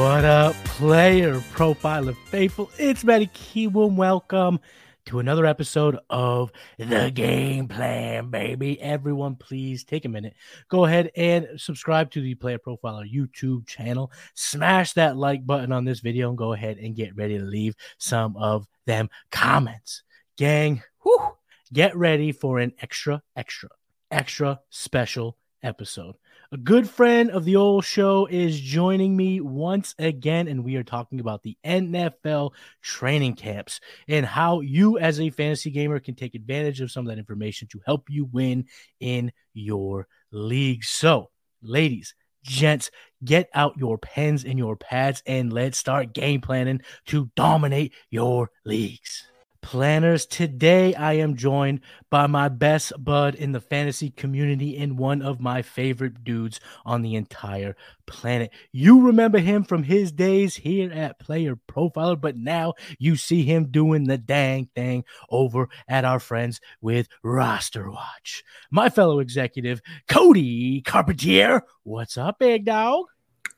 What up, player profiler faithful? It's Matty Kiwoom. Welcome to another episode of the game plan, baby. Everyone, please take a minute. Go ahead and subscribe to the Player Profiler YouTube channel. Smash that like button on this video and go ahead and get ready to leave some of them comments. Gang, whew, get ready for an extra, extra, extra special episode. A good friend of the old show is joining me once again, and we are talking about the NFL training camps and how you, as a fantasy gamer, can take advantage of some of that information to help you win in your league. So, ladies, gents, get out your pens and your pads and let's start game planning to dominate your leagues planners. Today, I am joined by my best bud in the fantasy community and one of my favorite dudes on the entire planet. You remember him from his days here at Player Profiler, but now you see him doing the dang thing over at our friends with Roster Watch. My fellow executive, Cody Carpentier. What's up, big dog?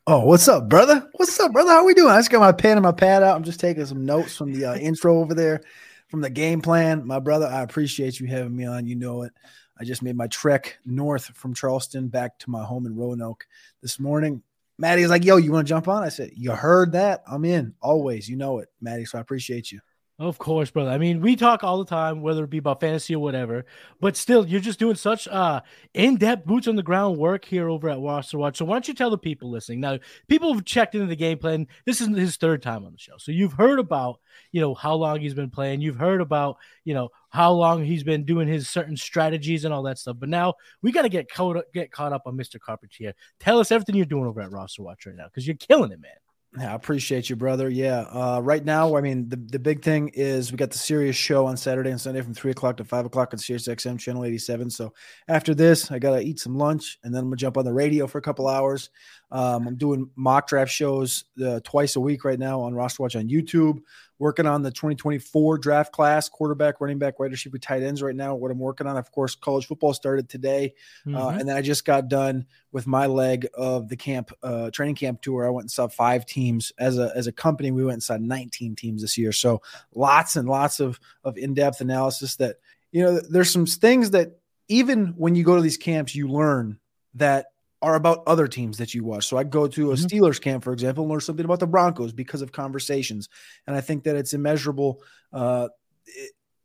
Oh, what's up, brother? What's up, brother? How we doing? I just got my pen and my pad out. I'm just taking some notes from the uh, intro over there from the game plan. My brother, I appreciate you having me on. You know it. I just made my trek north from Charleston back to my home in Roanoke this morning. Matty was like, Yo, you want to jump on? I said, You heard that? I'm in always. You know it, Matty. So I appreciate you. Of course, brother. I mean, we talk all the time, whether it be about fantasy or whatever, but still, you're just doing such uh in-depth boots on the ground work here over at Roster Watch. So why don't you tell the people listening? Now, people have checked into the game plan. This isn't his third time on the show. So you've heard about, you know, how long he's been playing. You've heard about, you know, how long he's been doing his certain strategies and all that stuff. But now we got to get caught up, get caught up on Mr. Carpentier. Tell us everything you're doing over at Roster Watch right now because you're killing it, man. Yeah, I appreciate you, brother. Yeah. Uh, right now, I mean, the, the big thing is we got the Sirius show on Saturday and Sunday from three o'clock to five o'clock on Sirius XM channel 87. So after this, I got to eat some lunch and then I'm going to jump on the radio for a couple hours. Um, I'm doing mock draft shows uh, twice a week right now on Roster Watch on YouTube. Working on the 2024 draft class, quarterback, running back, wide receiver, tight ends right now. What I'm working on, of course, college football started today, uh, mm-hmm. uh, and then I just got done with my leg of the camp uh, training camp tour. I went and saw five teams as a as a company. We went and saw 19 teams this year, so lots and lots of of in depth analysis. That you know, there's some things that even when you go to these camps, you learn that are about other teams that you watch. So I go to a mm-hmm. Steelers camp, for example, and learn something about the Broncos because of conversations. And I think that it's immeasurable uh,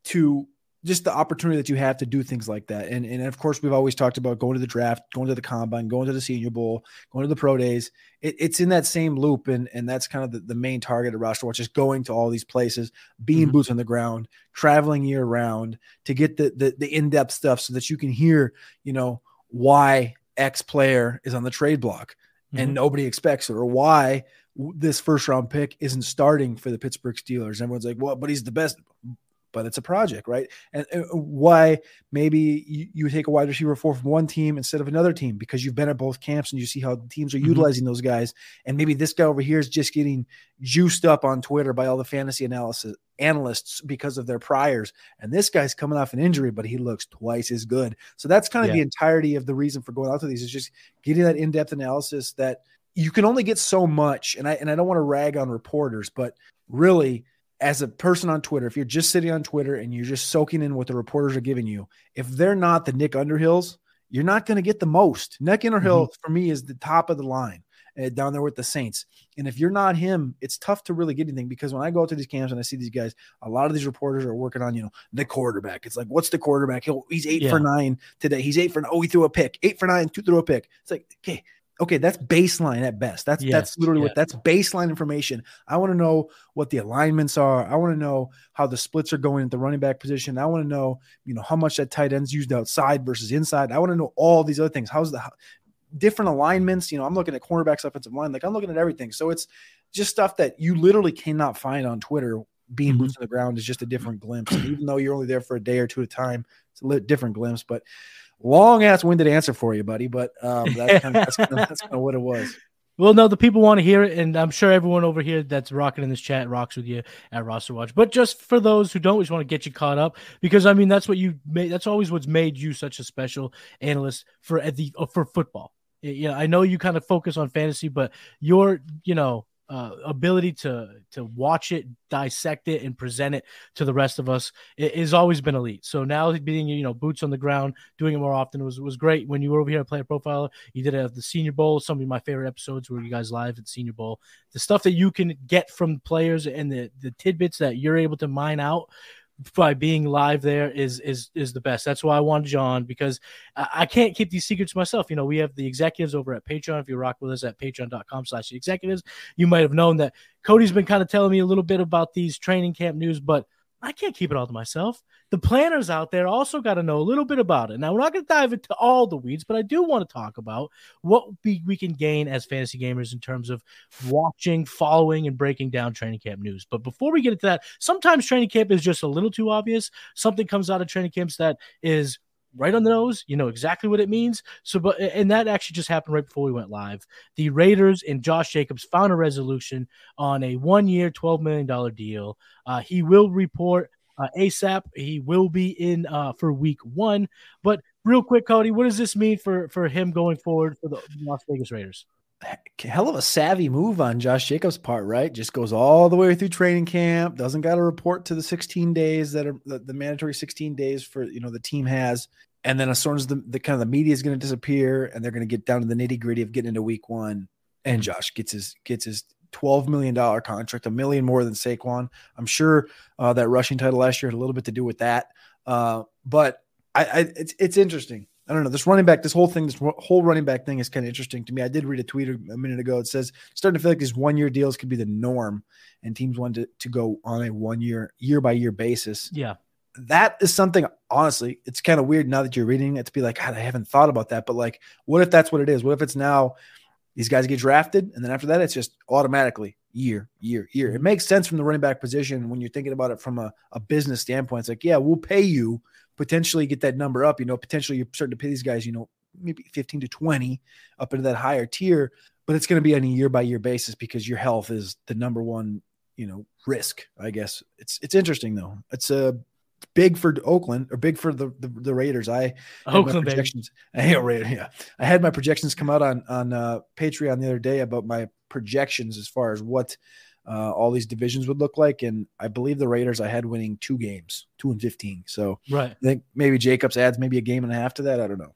to just the opportunity that you have to do things like that. And, and of course, we've always talked about going to the draft, going to the combine, going to the senior bowl, going to the pro days. It, it's in that same loop. And, and that's kind of the, the main target of roster watch is going to all these places, being mm-hmm. boots on the ground, traveling year round to get the, the, the in-depth stuff so that you can hear, you know, why X player is on the trade block mm-hmm. and nobody expects it, or why this first round pick isn't starting for the Pittsburgh Steelers. Everyone's like, well, but he's the best. But it's a project, right? And, and why maybe you, you take a wide receiver four from one team instead of another team because you've been at both camps and you see how the teams are mm-hmm. utilizing those guys. And maybe this guy over here is just getting juiced up on Twitter by all the fantasy analysis analysts because of their priors. And this guy's coming off an injury, but he looks twice as good. So that's kind of yeah. the entirety of the reason for going out to these is just getting that in-depth analysis that you can only get so much. And I and I don't want to rag on reporters, but really as a person on Twitter, if you're just sitting on Twitter and you're just soaking in what the reporters are giving you, if they're not the Nick Underhills, you're not going to get the most. Nick Underhill mm-hmm. for me is the top of the line uh, down there with the Saints. And if you're not him, it's tough to really get anything because when I go to these camps and I see these guys, a lot of these reporters are working on, you know, the quarterback. It's like, what's the quarterback? He'll, he's eight yeah. for nine today. He's eight for oh, he threw a pick. Eight for nine, two threw a pick. It's like, okay, okay, that's baseline at best. That's yes, that's literally what that's baseline information. I want to know what the alignments are. I want to know how the splits are going at the running back position. I want to know, you know, how much that tight end's used outside versus inside. I want to know all these other things. How's the how, different alignments? You know, I'm looking at cornerbacks, offensive line, like I'm looking at everything. So it's just stuff that you literally cannot find on Twitter. Being mm-hmm. boots on the ground is just a different glimpse. And even though you're only there for a day or two at a time, it's a different glimpse. But long ass winded answer for you, buddy. But um, that's kind of that's kind of, that's kind of what it was. Well, no, the people want to hear it, and I'm sure everyone over here that's rocking in this chat rocks with you at Roster Watch. But just for those who don't, we just want to get you caught up because I mean that's what you made. That's always what's made you such a special analyst for at the for football. Yeah, I know you kind of focus on fantasy, but you're you know uh, ability to to watch it, dissect it, and present it to the rest of us it, has always been elite. So now being you know boots on the ground, doing it more often was was great. When you were over here at Player Profiler, you did it at the Senior Bowl. Some of my favorite episodes were you guys live at Senior Bowl. The stuff that you can get from players and the the tidbits that you're able to mine out by being live there is is is the best. That's why I wanted John because I, can't keep these secrets myself. You know, we have the executives over at Patreon. If you rock with us at patreon.com slash executives, you might have known that Cody's been kind of telling me a little bit about these training camp news, but I can't keep it all to myself. The planners out there also got to know a little bit about it. Now, we're not going to dive into all the weeds, but I do want to talk about what we, we can gain as fantasy gamers in terms of watching, following, and breaking down training camp news. But before we get into that, sometimes training camp is just a little too obvious. Something comes out of training camps that is right on the nose. You know exactly what it means. So, but and that actually just happened right before we went live. The Raiders and Josh Jacobs found a resolution on a one-year, twelve million dollar deal. Uh, he will report uh, ASAP. He will be in uh, for Week One. But real quick, Cody, what does this mean for for him going forward for the Las Vegas Raiders? Hell of a savvy move on Josh Jacobs' part, right? Just goes all the way through training camp, doesn't got to report to the 16 days that are the, the, mandatory 16 days for you know the team has, and then as soon as the, the kind of the media is going to disappear and they're going to get down to the nitty gritty of getting into week one, and Josh gets his gets his 12 million dollar contract, a million more than Saquon. I'm sure uh, that rushing title last year had a little bit to do with that, uh, but I, I it's it's interesting I don't know. This running back, this whole thing, this whole running back thing is kind of interesting to me. I did read a tweet a minute ago. It says starting to feel like these one year deals could be the norm, and teams want to, to go on a one year, year by year basis. Yeah. That is something, honestly, it's kind of weird now that you're reading it to be like, God, I haven't thought about that. But like, what if that's what it is? What if it's now these guys get drafted, and then after that, it's just automatically year, year, year. It mm-hmm. makes sense from the running back position when you're thinking about it from a, a business standpoint. It's like, yeah, we'll pay you potentially get that number up. You know, potentially you're starting to pay these guys, you know, maybe 15 to 20 up into that higher tier, but it's going to be on a year by year basis because your health is the number one, you know, risk. I guess it's it's interesting though. It's a big for Oakland or big for the the, the Raiders. I Oakland projections. I hate Raiders. Yeah, I had my projections come out on on uh, Patreon the other day about my projections as far as what uh, all these divisions would look like. And I believe the Raiders I had winning two games, two and fifteen. So right, I think maybe Jacobs adds maybe a game and a half to that. I don't know.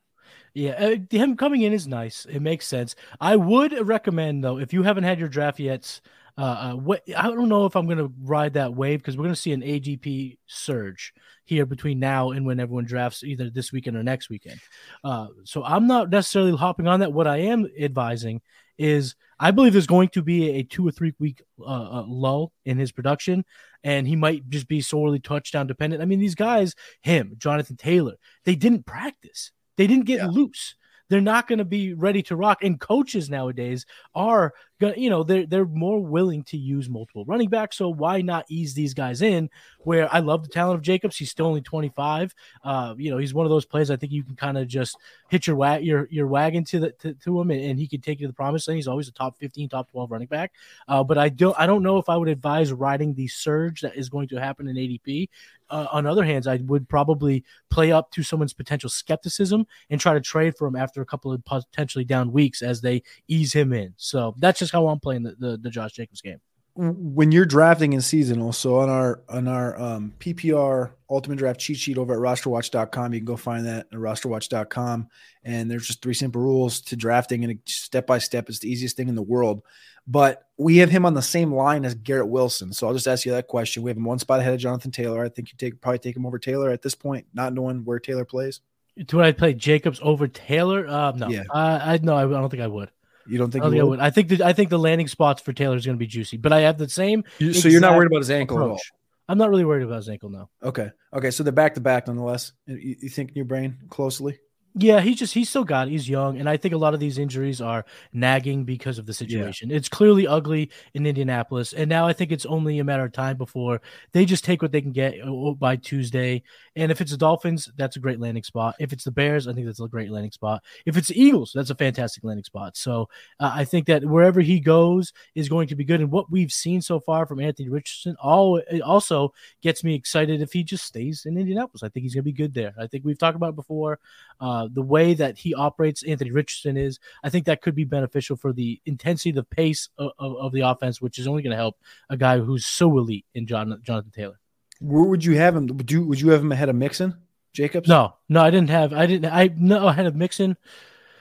Yeah, uh, him coming in is nice. It makes sense. I would recommend though, if you haven't had your draft yet, uh, uh what I don't know if I'm going to ride that wave because we're going to see an ADP surge here between now and when everyone drafts either this weekend or next weekend. Uh, so I'm not necessarily hopping on that. What I am advising is I believe there's going to be a two or three week uh, uh, lull in his production, and he might just be sorely touchdown dependent. I mean, these guys, him, Jonathan Taylor, they didn't practice, they didn't get yeah. loose. They're not going to be ready to rock. And coaches nowadays are you know they're they're more willing to use multiple running backs. So why not ease these guys in? Where I love the talent of Jacobs, he's still only 25. Uh, you know, he's one of those players I think you can kind of just hit your wag your your wagon to the to, to him, and, and, he can take you to the promised land. He's always a top 15, top 12 running back. Uh, but I don't I don't know if I would advise riding the surge that is going to happen in ADP uh, on other hands, I would probably play up to someone's potential skepticism and try to trade for him after a couple of potentially down weeks as they ease him in. So that's just how I'm playing the, the, the Josh Jacobs game. When you're drafting in seasonal, so on our on our um, PPR Ultimate Draft cheat sheet over at rosterwatch.com, you can go find that at rosterwatch.com. And there's just three simple rules to drafting, and step by step, it's the easiest thing in the world but we have him on the same line as Garrett Wilson. So I'll just ask you that question. We have him one spot ahead of Jonathan Taylor. I think you take probably take him over Taylor at this point, not knowing where Taylor plays. Do I play Jacobs over Taylor? Uh, no, yeah. Uh, I no, I don't think I would. You don't think, I, don't think I would? I think the, I think the landing spots for Taylor is going to be juicy, but I have the same. So you're not worried about his ankle approach. at all. I'm not really worried about his ankle now. Okay, okay, so they're back to back nonetheless. You, you think in your brain closely? Yeah, he's just he's still got it. He's young, and I think a lot of these injuries are nagging because of the situation. Yeah. It's clearly ugly in Indianapolis, and now I think it's only a matter of time before they just take what they can get uh, by Tuesday. And if it's the Dolphins, that's a great landing spot. If it's the Bears, I think that's a great landing spot. If it's the Eagles, that's a fantastic landing spot. So uh, I think that wherever he goes is going to be good. And what we've seen so far from Anthony Richardson all also gets me excited if he just stays in Indianapolis. I think he's going to be good there. I think we've talked about it before. Uh, uh, the way that he operates, Anthony Richardson is, I think that could be beneficial for the intensity, the pace of, of, of the offense, which is only going to help a guy who's so elite in John, Jonathan Taylor. Where would you have him? Would you would you have him ahead of Mixon, Jacobs? No, no, I didn't have. I didn't. I no ahead of Mixon.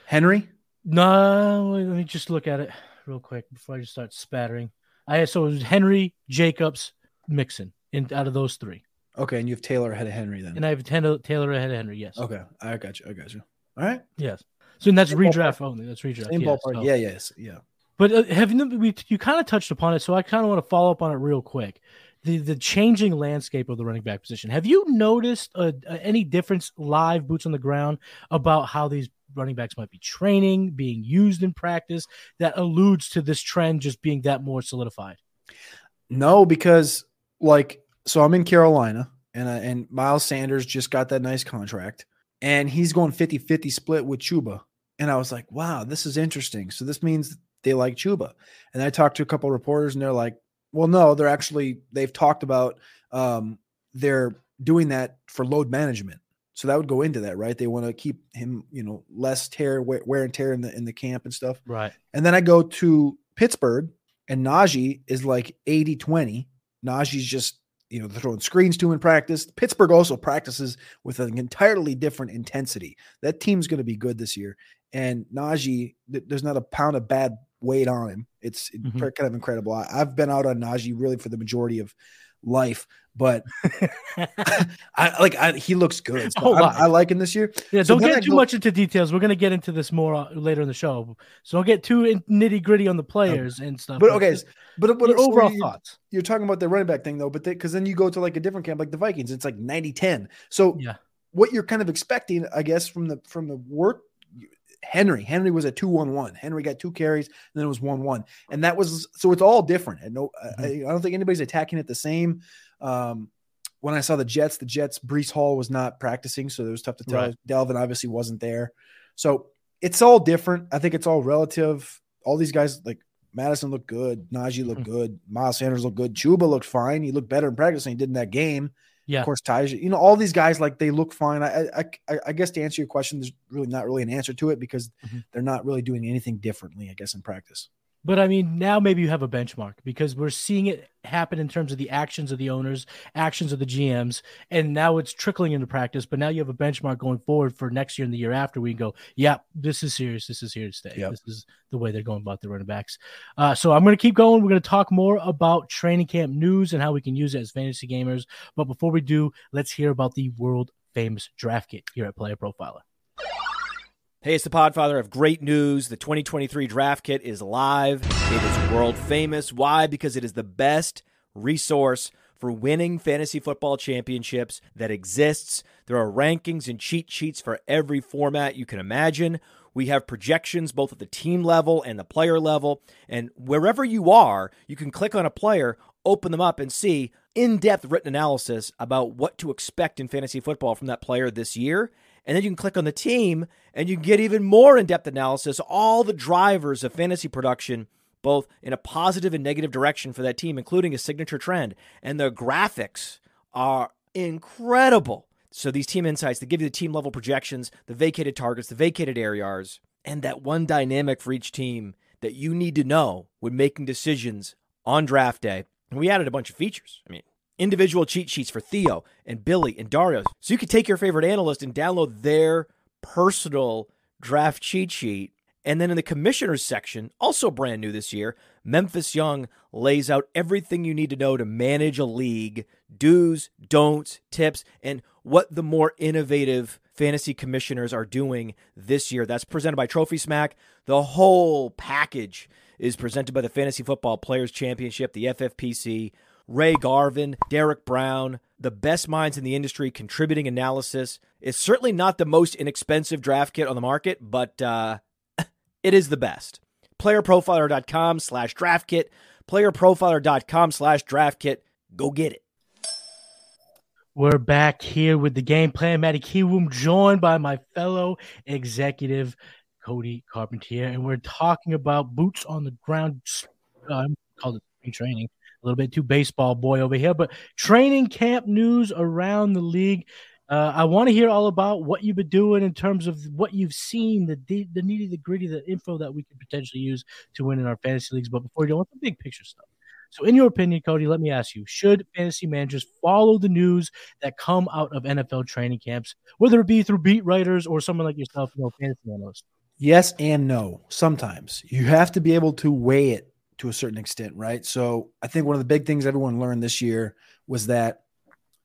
Henry? No, let me just look at it real quick before I just start spattering. I so it was Henry, Jacobs, Mixon, in out of those three. Okay, and you have Taylor ahead of Henry then. And I have Taylor ahead of Henry. Yes. Okay, I got you. I got you. All right. Yes. So that's Same redraft ballpark. only. That's redraft. Same yeah, ballpark. So. Yeah. Yes. Yeah. But uh, have you we you kind of touched upon it, so I kind of want to follow up on it real quick. The the changing landscape of the running back position. Have you noticed uh, uh, any difference live, boots on the ground, about how these running backs might be training, being used in practice, that alludes to this trend just being that more solidified? No, because like so I'm in Carolina and uh, and Miles Sanders just got that nice contract and he's going 50-50 split with Chuba. And I was like, wow, this is interesting. So this means they like Chuba. And I talked to a couple reporters and they're like, well, no, they're actually they've talked about um, they're doing that for load management. So that would go into that, right? They want to keep him, you know, less tear, wear and tear in the in the camp and stuff. Right. And then I go to Pittsburgh and Najee is like 80-20. Najee's just you know, they're throwing screens to in practice. Pittsburgh also practices with an entirely different intensity. That team's going to be good this year. And Najee, th- there's not a pound of bad weight on him. It's mm-hmm. kind of incredible. I, have been out on Najee really for the majority of life, but I like I, he looks good. So I, I, like him this year. Yeah, so don't get too go, much into details. We're gonna get into this more uh, later in the show, so don't get too nitty gritty on the players and stuff. But okay, but, but overall you're, thoughts. You're talking about the running back thing though, but because then you go to like a different camp, like the Vikings, it's like 90-10. So yeah, what you're kind of expecting, I guess, from the from the work Henry. Henry was a 2 1 1. Henry got two carries, and then it was 1 1. And that was so it's all different. And no, mm-hmm. I, I, don't think anybody's attacking it the same. Um, when I saw the Jets, the Jets, Breece Hall was not practicing, so it was tough to tell. Right. Dalvin obviously wasn't there. So it's all different. I think it's all relative. All these guys, like Mattison looked good, Najee looked mm-hmm. good, Miles Sanders looked good, Chuba looked fine. He looked better in practice than he did in that game. Yeah. Of course, Taj, you know, all these guys like they look fine. I, I, I guess to answer your question, there's really not really an answer to it because mm-hmm. they're not really doing anything differently, I guess, in practice. But I mean, now maybe you have a benchmark because we're seeing it happen in terms of the actions of the owners, actions of the GMs, and now it's trickling into practice. But now you have a benchmark going forward for next year and the year after. We can go, yeah, this is serious. This is here to stay. Yep. This is the way they're going about the running backs. Uh, so I'm going to keep going. We're going to talk more about training camp news and how we can use it as fantasy gamers. But before we do, let's hear about the world famous draft kit here at Player Profiler. Hey, it's the Podfather of great news. The 2023 draft kit is live. It is world famous. Why? Because it is the best resource for winning fantasy football championships that exists. There are rankings and cheat sheets for every format you can imagine. We have projections both at the team level and the player level. And wherever you are, you can click on a player, open them up, and see in depth written analysis about what to expect in fantasy football from that player this year. And then you can click on the team and you can get even more in depth analysis, all the drivers of fantasy production, both in a positive and negative direction for that team, including a signature trend. And the graphics are incredible. So these team insights, they give you the team level projections, the vacated targets, the vacated areas, and that one dynamic for each team that you need to know when making decisions on draft day. And we added a bunch of features. I mean, individual cheat sheets for Theo and Billy and Dario. So you could take your favorite analyst and download their personal draft cheat sheet. And then in the commissioners section, also brand new this year, Memphis Young lays out everything you need to know to manage a league, do's, don'ts, tips, and what the more innovative fantasy commissioners are doing this year. That's presented by Trophy Smack. The whole package is presented by the Fantasy Football Players Championship, the FFPC. Ray Garvin, Derek Brown, the best minds in the industry contributing analysis. It's certainly not the most inexpensive draft kit on the market, but uh, it is the best. PlayerProfiler.com slash draft kit. PlayerProfiler.com slash draft kit. Go get it. We're back here with the game plan. Matty Kiwoom, joined by my fellow executive, Cody Carpentier, and we're talking about boots on the ground. I uh, called it training a little bit too baseball boy over here, but training camp news around the league. Uh, I want to hear all about what you've been doing in terms of what you've seen, the the nitty, the gritty, the info that we could potentially use to win in our fantasy leagues. But before you go, want the big picture stuff. So, in your opinion, Cody, let me ask you: Should fantasy managers follow the news that come out of NFL training camps, whether it be through beat writers or someone like yourself, you know, fantasy analyst? Yes and no. Sometimes you have to be able to weigh it to a certain extent, right? So I think one of the big things everyone learned this year was that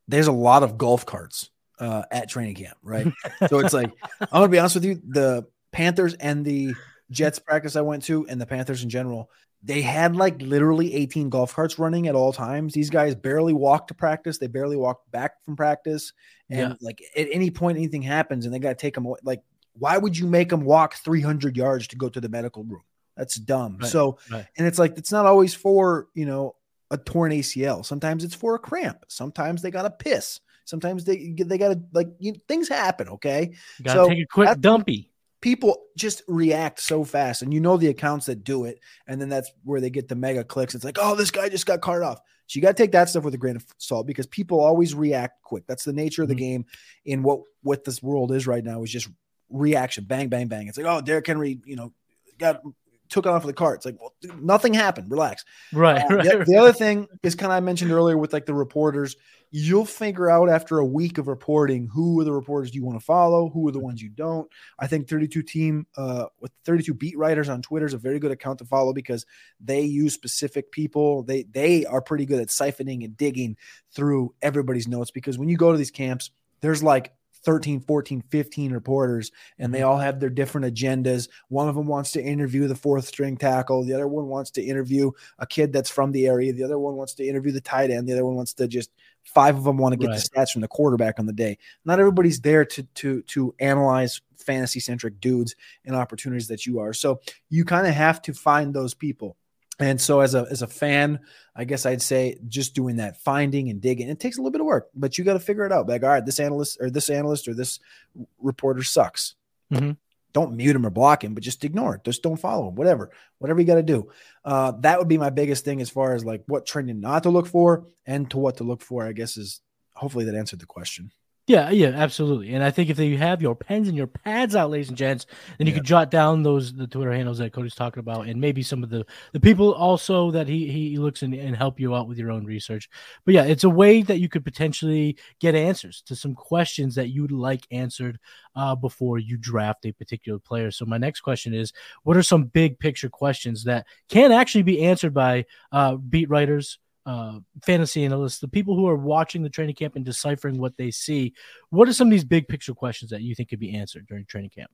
there's a lot of golf carts uh, at training camp, right? so it's like I'm gonna be honest with you, the Panthers and the Jets practice I went to, and the Panthers in general, they had like literally 18 golf carts running at all times. These guys barely walked to practice. They barely walked back from practice. And yeah. like at any point, anything happens and they got to take them away. Like, why would you make them walk 300 yards to go to the medical room? That's dumb. Right, so, right. and it's like it's not always for you know a torn ACL. Sometimes it's for a cramp. Sometimes they got to piss. Sometimes they they got to like you, things happen. Okay, got to so take a quick dumpy. People just react so fast, and you know the accounts that do it, and then that's where they get the mega clicks. It's like, oh, this guy just got carted off. So you got to take that stuff with a grain of salt because people always react quick. That's the nature of the mm-hmm. game. In what what this world is right now is just reaction, bang, bang, bang. It's like, oh, Derrick Henry, you know, got took off of the cart. It's like, well, nothing happened. Relax. Right. Uh, right, the, right. the, other thing is kind of I mentioned earlier with like the reporters, you'll figure out after a week of reporting who are the reporters you want to follow, who are the ones you don't. I think 32 team uh, with 32 beat writers on Twitter is a very good account to follow because they use specific people. They they are pretty good at siphoning and digging through everybody's notes because when you go to these camps, there's like 13, 14, 15 reporters, and they mm-hmm. all have their different agendas. One of them wants to interview the fourth string tackle. The other one wants to interview a kid that's from the area. The other one wants to interview the tight end. The other one wants to just five of them want to get right. the stats from the quarterback on the day. Not everybody's there to to to analyze fantasy centric dudes and opportunities that you are. So you kind of have to find those people. And so as a as a fan, I guess I'd say just doing that finding and digging. It takes a little bit of work, but you got to figure it out. Like, all right, this analyst or this analyst or this reporter sucks. Mm-hmm. Don't mute him or block him, but just ignore it. Just don't follow him. Whatever, whatever you got to do. Uh, that would be my biggest thing as far as like what trending not to look for and to what to look for. I guess is hopefully that answered the question. Yeah, yeah, absolutely. And I think if you have your pens and your pads out, ladies and gents, then you yeah. can jot down those the Twitter handles that Cody's talking about, and maybe some of the the people also that he he looks in and help you out with your own research. But yeah, it's a way that you could potentially get answers to some questions that you'd like answered uh, before you draft a particular player. So my next question is, what are some big picture questions that can actually be answered by uh, beat writers? Uh, fantasy analysts, the people who are watching the training camp and deciphering what they see, what are some of these big picture questions that you think could be answered during training camp?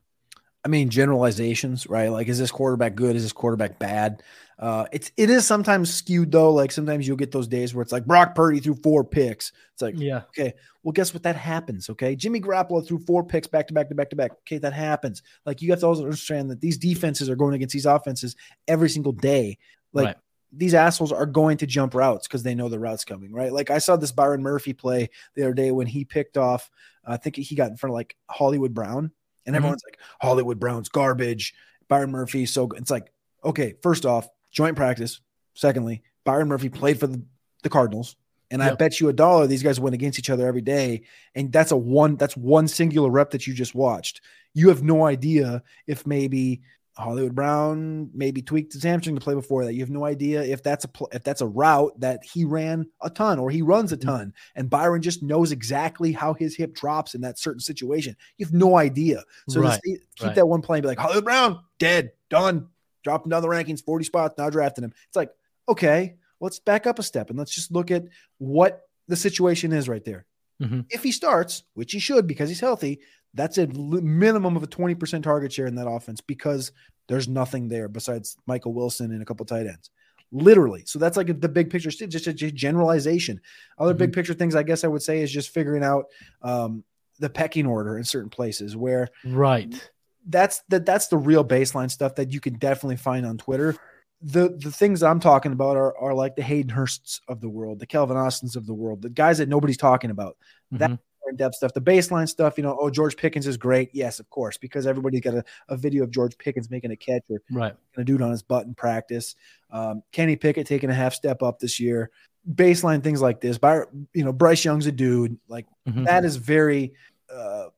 I mean, generalizations, right? Like, is this quarterback good? Is this quarterback bad? Uh, it's it is sometimes skewed though. Like sometimes you'll get those days where it's like Brock Purdy threw four picks. It's like, Yeah. okay, well, guess what? That happens. Okay, Jimmy Garoppolo threw four picks back to back to back to back. Okay, that happens. Like you have to also understand that these defenses are going against these offenses every single day. Like Right. These assholes are going to jump routes because they know the route's coming, right? Like I saw this Byron Murphy play the other day when he picked off. I think he got in front of like Hollywood Brown, and Mhm. everyone's like, Hollywood Brown's garbage. Byron Murphy, so good. it's like, okay, first off, joint practice. Secondly, Byron Murphy played for the, the Cardinals. And I bet you a dollar these guys went against each other every day. And that's a one, that's one singular rep that you just watched. You have no idea if maybe Hollywood Brown maybe tweaked his hamstring to play before that. You have no idea if that's a pl- if that's a route that he ran a ton or he runs a Mm-hmm. ton, and Byron just knows exactly how his hip drops in that certain situation. You have no idea. So Right, keep right. that one play and be like Hollywood Brown dead, done, dropping down the rankings, forty spots, now drafting him. It's like okay, let's back up a step and let's just look at what the situation is right there. Mhm. If he starts, which he should because he's healthy, that's a minimum of a 20% target share in that offense because there's nothing there besides Michael Wilson and a couple tight ends. Literally. So that's like the big picture, just a generalization. Other big picture things, I guess I would say, is just figuring out um, the pecking order in certain places where Right. that's the that's the real baseline stuff that you can definitely find on Twitter. The the things I'm talking about are are like the Hayden Hursts of the world, the Calvin Austins of the world, the guys that nobody's talking about. That Mhm. In depth stuff, the baseline stuff, you know, oh George Pickens is great. Yes, of course, because everybody's got a, a video of George Pickens making a catch or Right. a dude on his butt in practice. Um, Kenny Pickett taking a half step up this year. Baseline things like this. By you know, Bryce Young's a dude. Like Mhm. that is very uh,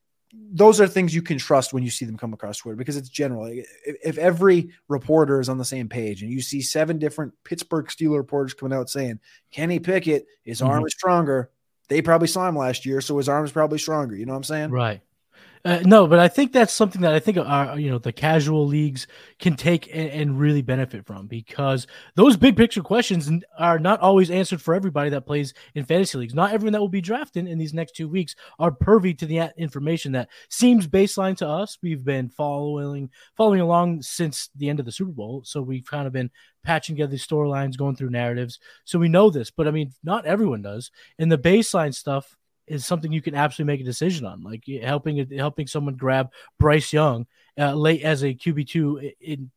those are things you can trust when you see them come across Twitter because it's general. If, if every reporter is on the same page and you see seven different Pittsburgh Steeler reporters coming out saying Kenny Pickett, his arm Mhm. is stronger. They probably saw him last year, so his arm is probably stronger. You know what I'm saying? Right. Uh, no, but I think that's something that I think our you know the casual leagues can take and, and really benefit from because those big picture questions are not always answered for everybody that plays in fantasy leagues. Not everyone that will be drafted in these next two weeks are pervy to the information that seems baseline to us. We've been following following along since the end of the Super Bowl, so we've kind of been patching together storylines, going through narratives, so we know this. But I mean, not everyone does, and the baseline stuff is something you can absolutely make a decision on, like helping helping someone grab Bryce Young uh, late as a QB two.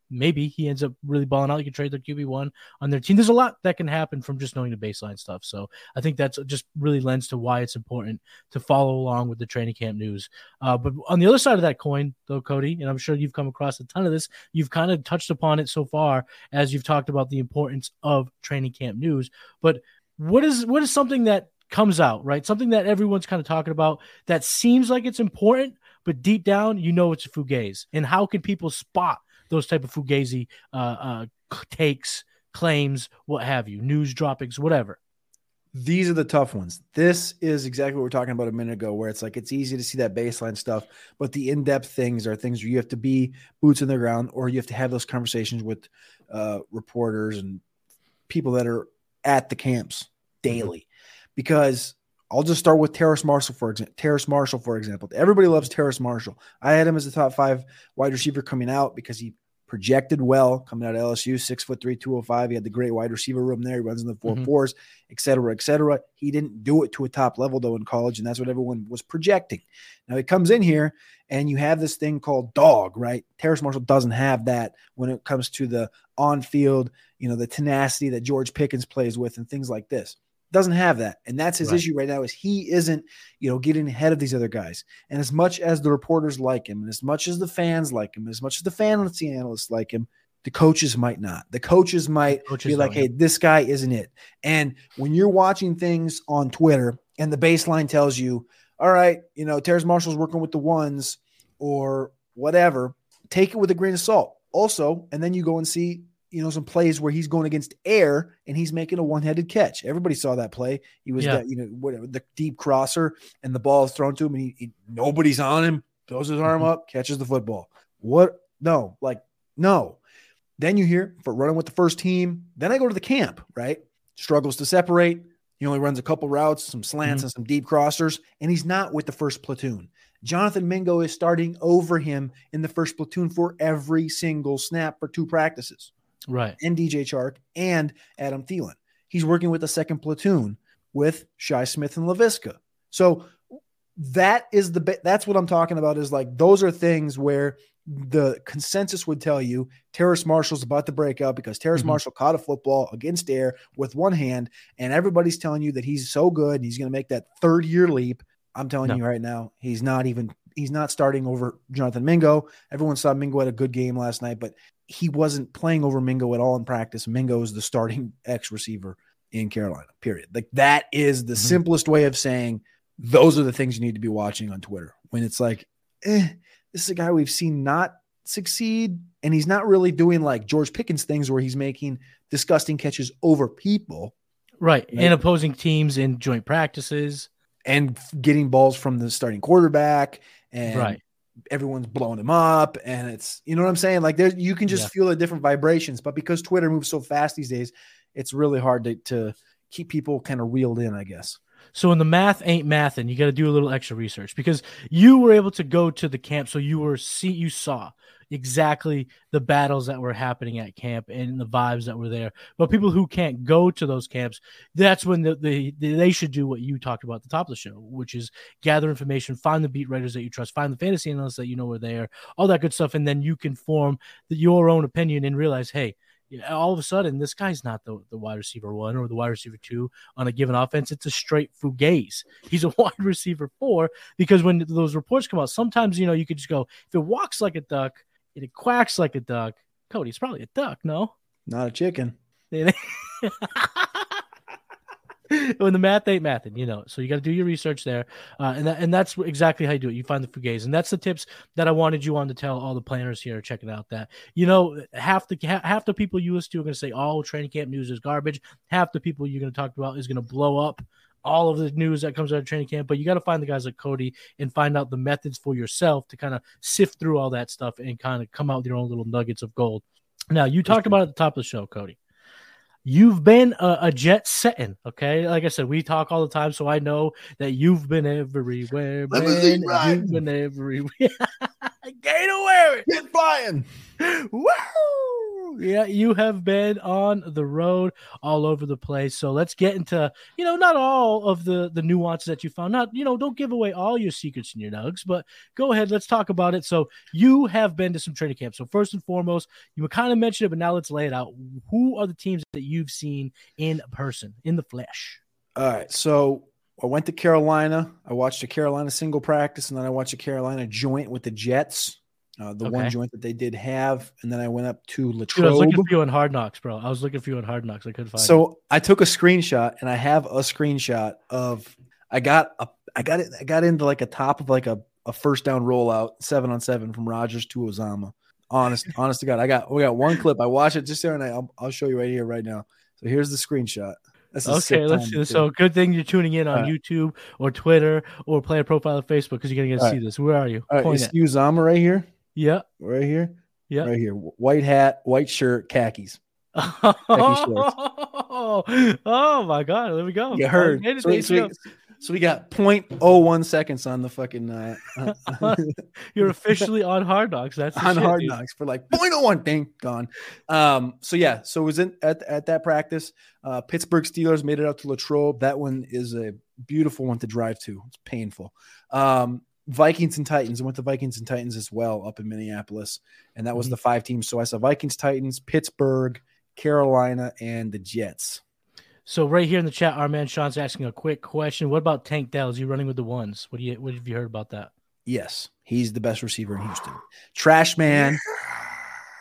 Maybe he ends up really balling out. You can trade their QB one on their team. There's a lot that can happen from just knowing the baseline stuff. So I think that's just really lends to why it's important to follow along with the training camp news. Uh, but on the other side of that coin, though, Cody, and I'm sure you've come across a ton of this. You've kind of touched upon it so far as you've talked about the importance of training camp news. But what is what is something that comes out right something that everyone's kind of talking about that seems like it's important but deep down you know it's a fugazi and how can people spot those type of fugazi uh, uh takes claims what have you news droppings whatever These are the tough ones. This is exactly what we are talking about a minute ago, where it's like it's easy to see that baseline stuff, but the in depth things are things where you have to be boots in the ground or you have to have those conversations with uh, reporters and people that are at the camps daily. Because I'll just start with Terrace Marshall, for example. Terrace Marshall, for example. Everybody loves Terrace Marshall. I had him as a top five wide receiver coming out because he projected well coming out of LSU, six foot three, 205. He had the great wide receiver room there. He runs in the 4 Mhm. fours, et cetera, et cetera. He didn't do it to a top level though in college, and that's what everyone was projecting. Now he comes in here and you have this thing called dog, right? Terrace Marshall doesn't have that when it comes to the on-field, you know, the tenacity that George Pickens plays with and things like this. Doesn't have that. And that's his Right. issue right now is he isn't, you know, getting ahead of these other guys. And as much as the reporters like him, and as much as the fans like him, as much as the fantasy analysts like him, the coaches might not. The coaches might Coaches be like, hey, this guy isn't it. And when you're watching things on Twitter and the baseline tells you, all right, you know, terrence Marshall's working with the ones or whatever, take it with a grain of salt. Also, and then you go and see, you know, some plays where he's going against air and he's making a one-headed catch. Everybody saw that play. He was, Yeah. that, you know, whatever the deep crosser and the ball is thrown to him and he, he nobody's on him, throws his arm Mhm. up, catches the football. What? No, like, no. Then you hear for running with the first team. Then I go to the camp, right? Struggles to separate, He only runs a couple routes, some slants, Mhm. and some deep crossers, and he's not with the first platoon. Jonathan Mingo is starting over him in the first platoon for every single snap for two practices, Right. and DJ Chark and Adam Thielen. He's working with the second platoon with Shi Smith and Laviska. So that is the that's what I'm talking about. Is like those are things where the consensus would tell you Terrace Marshall's about to break out because Terrace Mhm. Marshall caught a football against air with one hand, and everybody's telling you that he's so good and he's going to make that third year leap. I'm telling No. you right now, he's not even he's not starting over Jonathan Mingo. Everyone saw Mingo had a good game last night, but he wasn't playing over Mingo at all in practice. Mingo is the starting X receiver in Carolina. Period. Like that is the Mhm. simplest way of saying those are the things you need to be watching on Twitter when it's like, eh, this is a guy we've seen not succeed, and he's not really doing like George Pickens things where he's making disgusting catches over people Right. Right. And opposing teams in joint practices. and getting balls from the starting quarterback and Right. Everyone's blowing him up and it's you know what I'm saying like there you can just Yeah. feel the different vibrations but because Twitter moves so fast these days it's really hard to, to keep people kind of reeled in I guess So when the math ain't math, and you got to do a little extra research because you were able to go to the camp, so you were see you saw exactly the battles that were happening at camp and the vibes that were there. But people who can't go to those camps, that's when the, the, they should do what you talked about at the top of the show, which is gather information, find the beat writers that you trust, find the fantasy analysts that you know are there, all that good stuff, and then you can form the, your own opinion and realize, hey. Yeah, All of a sudden, this guy's not the, the wide receiver one or the wide receiver two on a given offense. It's a straight fugaze. He's a wide receiver four because when those reports come out, sometimes you know you could just go if it walks like a duck and it quacks like a duck. Cody, it's probably a duck, no? not a chicken when the math ain't mathing, you know. So you got to do your research there, uh, and that, and that's exactly how you do it. You find the fugaze, and that's the tips that I wanted you on to tell all the planners here. Checking out that you know half the half the people you listen to are going to say all training camp news is garbage. Half the people you're going to talk about is going to blow up all of the news that comes out of training camp. But you got to find the guys like Cody and find out the methods for yourself to kind of sift through all that stuff and kind of come out with your own little nuggets of gold. Now you talked about at the top of the show, Cody you've been a, a jet setting okay like i said we talk all the time so i know that you've been everywhere man. ride. you've been everywhere gator wearing get flying Woo! Yeah, you have been on the road all over the place. So let's get into, you know, not all of the the nuances that you found. Not, you know, don't give away all your secrets and your nugs, but go ahead, let's talk about it. So you have been to some training camps. So first and foremost, you kind of mentioned it, but now let's lay it out. Who are the teams that you've seen in person, in the flesh? all right so I went to Carolina I watched a Carolina single practice and then I watched a Carolina joint with the Jets uh, the one joint that they did have and then I went up to Dude, I was Latrobe looking for you on Hard Knocks, bro. I was looking for you on Hard Knocks. I couldn't find. So I took a screenshot and I have a screenshot of I got a I got it I got into like a top of like a, a first down rollout seven on seven from Rodgers to Uzomah. Honest, honest to God, I got we got one clip. I watched it just the other night. I'll, I'll show you right here, right now. So here's the screenshot. Okay, let's see this. So good thing you're tuning in on right. YouTube or Twitter or player profile on Facebook because you're gonna get to All see this. Where are you? All right, Point see Uzomah right here, Yeah, right here, yeah. right here. White hat, white shirt, khakis. Oh, oh my God! There we go. You heard. So, there so, we, so we got 0.01 seconds on the fucking uh, You're officially on Hard Knocks. That's on shit, hard dude. knocks for like 0.01 thing gone. Um, so yeah, so it was in at, at that practice. Uh, Pittsburgh Steelers made it out to Latrobe. That one is a beautiful one to drive to. It's painful. Um, Vikings and Titans. I went to Vikings and Titans as well up in Minneapolis, and that was Mhm. the five teams. So I saw Vikings, Titans, Pittsburgh, Carolina, and the Jets. So right here in the chat, our man Sean's asking a quick question. What about Tank Dell? Is he running with the ones? What do you? What have you heard about that? Yes, he's the best receiver in Houston. Trash man.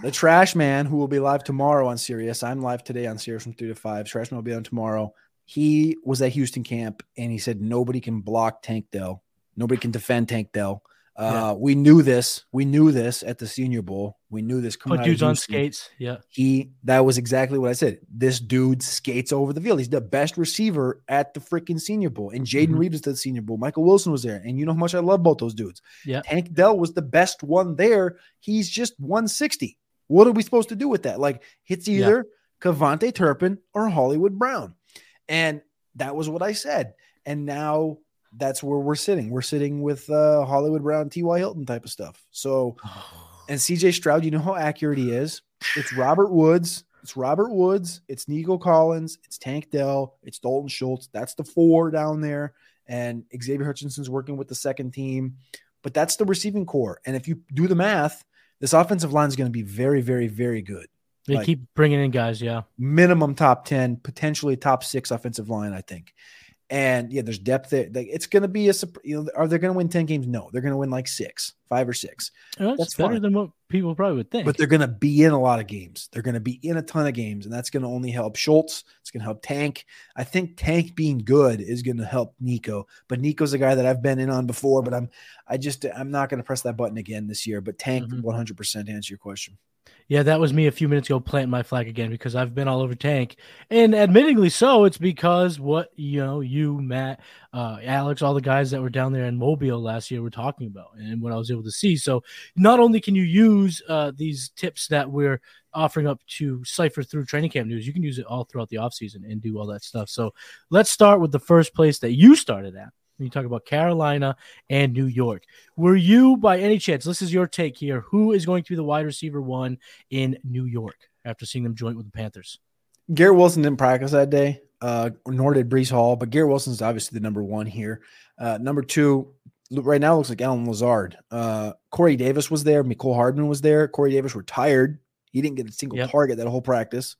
The Trash Man, who will be live tomorrow on Sirius. I'm live today on Sirius from three to five. Trash Man will be on tomorrow. He was at Houston camp and he said nobody can block Tank Dell. Nobody can defend Tank Dell. Uh, We knew this. We knew this at the Senior Bowl. We knew this coming Put dudes on skates. Yeah. He that was exactly what I said. This dude skates over the field. He's the best receiver at the freaking Senior Bowl. And Jayden Mhm. Reed was at the Senior Bowl. Michael Wilson was there. And you know how much I love both those dudes. Yeah. Tank Dell was the best one there. He's just 160. What are we supposed to do with that? Like it's Yeah. either KaVontae Turpin or Hollywood Brown. And that was what I said. And now that's where we're sitting. We're sitting with uh, Hollywood Brown, T.Y. Hilton type of stuff. So, and CJ Stroud, you know how accurate he is. It's Robert Woods. It's Robert Woods. It's Nico Collins. It's Tank Dell. It's Dalton Schultz. That's the four down there. And Xavier Hutchinson's working with the second team. But that's the receiving core. And if you do the math, this offensive line is going to be very, very, very good. They like, keep bringing in guys, yeah. Minimum top 10, potentially top six offensive line, I think. And yeah, there's depth there. Like, it's going to be a, you know, are they going to win 10 games? No, they're going to win like six, five or six. that's, that's, better fine. than what people probably would think. But they're going to be in a lot of games. They're going to be in a ton of games, and that's going to only help Schultz. It's going to help Tank. I think Tank being good is going to help Nico. But Nico's a guy that I've been in on before, but I'm, I just, I'm not going to press that button again this year. But Tank, mm-hmm. 100% to answer your question. Yeah, that was me a few minutes ago planting my flag again because I've been all over Tank, and admittingly so. It's because what you know, you, Matt, uh, Alex, all the guys that were down there in Mobile last year were talking about, and what I was able to see. So not only can you use uh, these tips that we're offering up to cipher through training camp news, you can use it all throughout the offseason and do all that stuff. So let's start with the first place that you started at you talk about Carolina and New York. Were you, by any chance, this is your take here, who is going to be the wide receiver one in New York after seeing them joint with the Panthers? Garrett Wilson didn't practice that day, uh, nor did Breece Hall, but Garrett Wilson is obviously the number one here. Uh, number two, right now looks like Allen Lazard. Uh, Corey Davis was there. Mecole Hardman was there. Corey Davis retired. He didn't get a single yep. target that whole practice.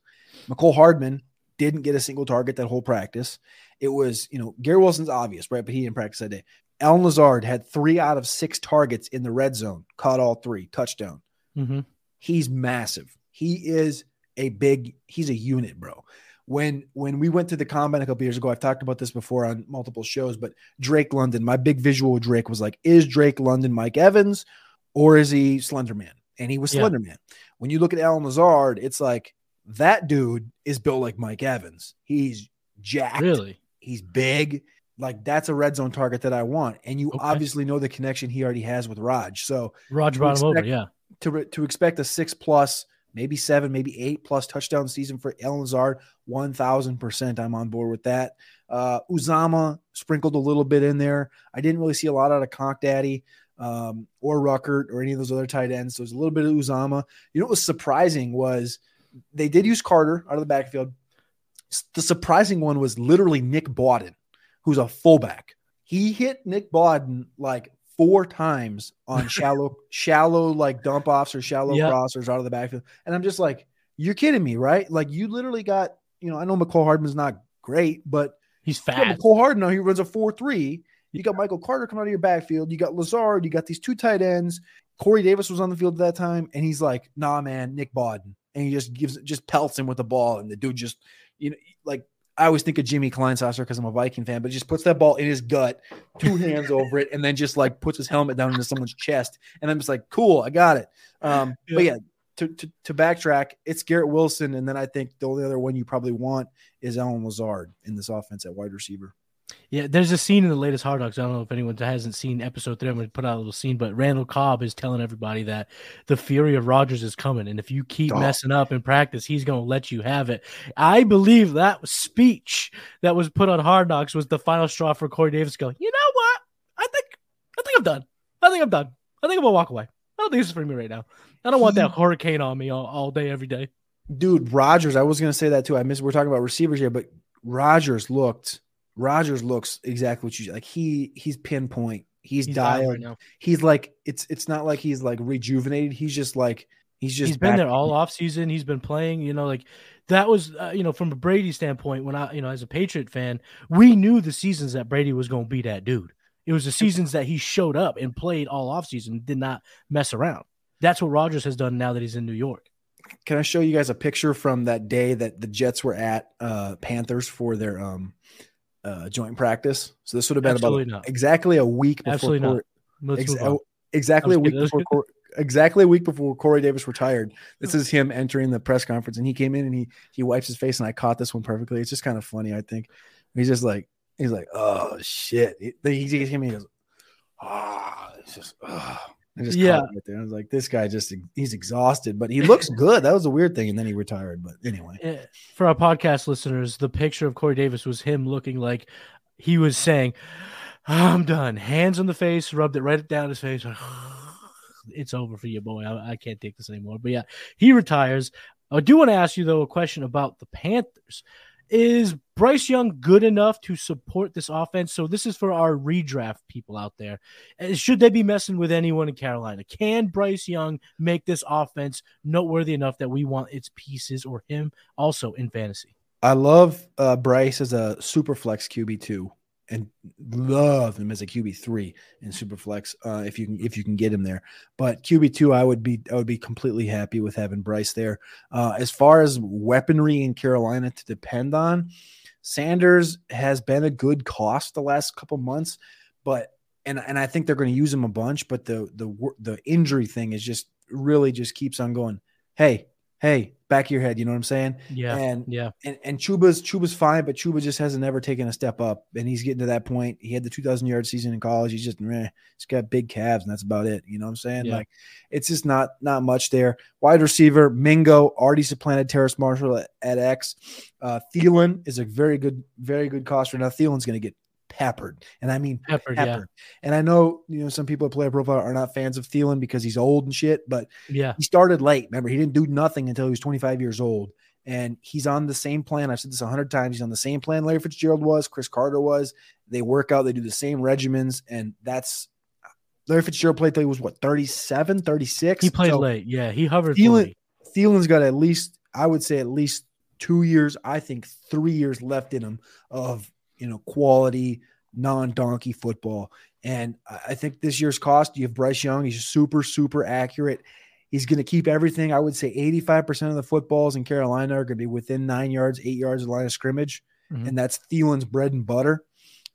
Mecole Hardman didn't get a single target that whole practice. It was, you know, Gary Wilson's obvious, right? But he didn't practice that day. Allen Lazard had three out of six targets in the red zone, caught all three, touchdown. Mm-hmm. He's massive. He is a big, he's a unit, bro. When when we went to the combine a couple years ago, I've talked about this before on multiple shows, but Drake London, my big visual with Drake was like, is Drake London Mike Evans or is he Slenderman? And he was yeah. Slenderman. When you look at Allen Lazard, it's like that dude is built like Mike Evans. He's jacked. Really? He's big. Like that's a red zone target that I want. And you okay. obviously know the connection he already has with Raj. So Raj brought him over, yeah. To to expect a six plus, maybe seven, maybe eight plus touchdown season for Allen Lazard, one thousand percent. I'm on board with that. Uh, Uzomah sprinkled a little bit in there. I didn't really see a lot out of Conk Daddy um, or Ruckert or any of those other tight ends. So there's a little bit of Uzomah. You know what was surprising was they did use Carter out of the backfield. The surprising one was literally Nick Bawden, who's a fullback. He hit Nick Bawden like four times on shallow, shallow like dump offs or shallow yep. crossers out of the backfield. And I'm just like, you're kidding me, right? Like you literally got, you know, I know Mecole Hardman's not great, but he's fast. Mecole Hardman he runs a four three. You got Michael Carter coming out of your backfield. You got Lazard. You got these two tight ends. Corey Davis was on the field at that time, and he's like, "Nah, man, Nick Bawden," and he just gives just pelts him with the ball, and the dude just you know, like I always think of Jimmy Kleinsasser because I'm a Viking fan, but just puts that ball in his gut, two hands over it, and then just like puts his helmet down into someone's chest. And I'm just like, cool, I got it. Um, yeah. But yeah, to, to, to, backtrack, it's Garrett Wilson. And then I think the only other one you probably want is Allen Lazard in this offense at wide receiver. Yeah, there's a scene in the latest Hard Knocks. I don't know if anyone hasn't seen episode three. I'm going to put out a little scene, but Randall Cobb is telling everybody that the fury of Rodgers is coming, and if you keep oh. messing up in practice, he's going to let you have it. I believe that speech that was put on Hard Knocks was the final straw for Corey Davis. Go, you know what? I think, I think I'm done. I think I'm done. I think I'm gonna walk away. I don't think this is for me right now. I don't want that hurricane on me all, all day, every day. Dude, Rodgers. I was going to say that too. I miss. We're talking about receivers here, but Rodgers looked Rodgers looks exactly what you like. He he's pinpoint. He's, he's dialed. Right he's like it's it's not like he's like rejuvenated. He's just like he's just he's been there all off season. He's been playing. You know, like that was uh, you know from a Brady standpoint. When I you know as a Patriot fan, we knew the seasons that Brady was going to be that dude. It was the seasons that he showed up and played all off season, did not mess around. That's what Rodgers has done now that he's in New York. Can I show you guys a picture from that day that the Jets were at uh, Panthers for their um uh, joint practice. So this would have been Absolutely about not. exactly a week before. Absolutely Corey, not. Ex- exactly a week before. Corey, exactly a week before Corey Davis retired. This is him entering the press conference, and he came in and he he wipes his face, and I caught this one perfectly. It's just kind of funny, I think. He's just like he's like, oh shit. He, he, he, he goes, ah, oh, it's just. Oh. I just Yeah. caught it there. I was like, this guy just he's exhausted, but he looks good. That was a weird thing, and then he retired. But anyway, Eh, For our podcast listeners, the picture of Corey Davis was him looking like he was saying, I'm done. Hands on the face, rubbed it right down his face. It's over for you, boy. I, I can't take this anymore. But yeah, he retires. I do want to ask you, though, a question about the Panthers. Is Bryce Young good enough to support this offense? So this is for our redraft people out there. Uh, Should they be messing with anyone in Carolina? Can Bryce Young make this offense noteworthy enough that we want its pieces or him also in fantasy? I love uh, Bryce as a super flex QB two, and love him as a QB three in super flex uh, if you can if you can get him there. But QB two, I would be I would be completely happy with having Bryce there. Uh, as far as weaponry in Carolina to depend on, Sanders has been a good cost the last couple months, but and and I think they're going to use him a bunch. But the the the injury thing is just really just keeps on going. Hey, hey, back of your head. You know what I'm saying? Yeah. And yeah. and and Chuba's Chuba's fine, but Chuba just hasn't ever taken a step up, and he's getting to that point. He had the 2,000 yard season in college. He's just meh, he's got big calves, and that's about it. You know what I'm saying? Yeah. Like it's just not not much there. Wide receiver Mingo already supplanted Terrace Marshall at, at X. Uh, Thielen is a very good very good cost right now. Thielen's going to get peppered, and I mean Peppered, yeah. And I know you know some people at Player Profile are not fans of Thielen because he's old and shit, but Yeah. he started late. Remember, he didn't do nothing until he was 25 years old. And he's on the same plan. I've said this a hundred times. He's on the same plan Larry Fitzgerald was, Cris Carter was. They work out, they do the same regimens. And that's Larry Fitzgerald played till he was what, 37, 36? He played So late. Yeah. He hovered. Thielen. Thielen's got at least, I would say, at least two years, I think three years left in him of, you know, quality, non donkey football. And I think this year's cost, you have Bryce Young. He's super, super accurate. He's going to keep everything. I would say 85% of the footballs in Carolina are going to be within nine yards, eight yards of the line of scrimmage. Mhm. And that's Thielen's bread and butter.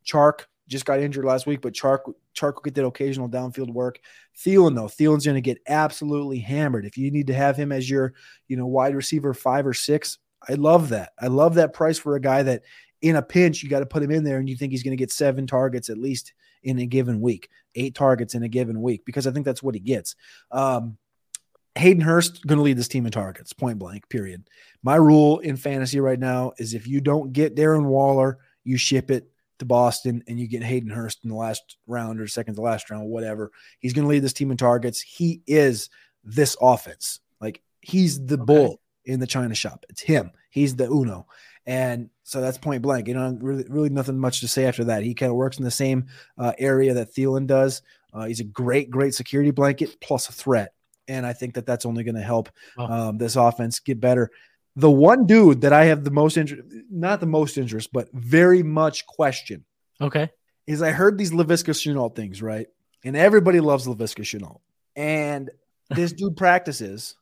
Chark just got injured last week, but Chark, Chark will get that occasional downfield work. Thielen, though, Thielen's going to get absolutely hammered. If you need to have him as your, you know, wide receiver five or six, I love that. I love that price for a guy that in a pinch, you got to put him in there and you think he's going to get seven targets at least in a given week, eight targets in a given week, because I think that's what he gets. Um, Hayden Hurst going to lead this team in targets, point blank, period. My rule in fantasy right now is if you don't get Darren Waller, you ship it to Boston and you get Hayden Hurst in the last round or second to last round, whatever. He's going to lead this team in targets. He is this offense. Like he's the bull in the China shop. It's him. He's the Uno. And so that's point blank. You know, really, really nothing much to say after that. He kind of works in the same uh, area that Thielen does. Uh, he's a great, great security blanket plus a threat. And I think that that's only going to help Wow. um, this offense get better. The one dude that I have the most interest, not the most interest, but very much question Okay. is I heard these Laviska Shenault things, right? And everybody loves Laviska Shenault. And this dude practices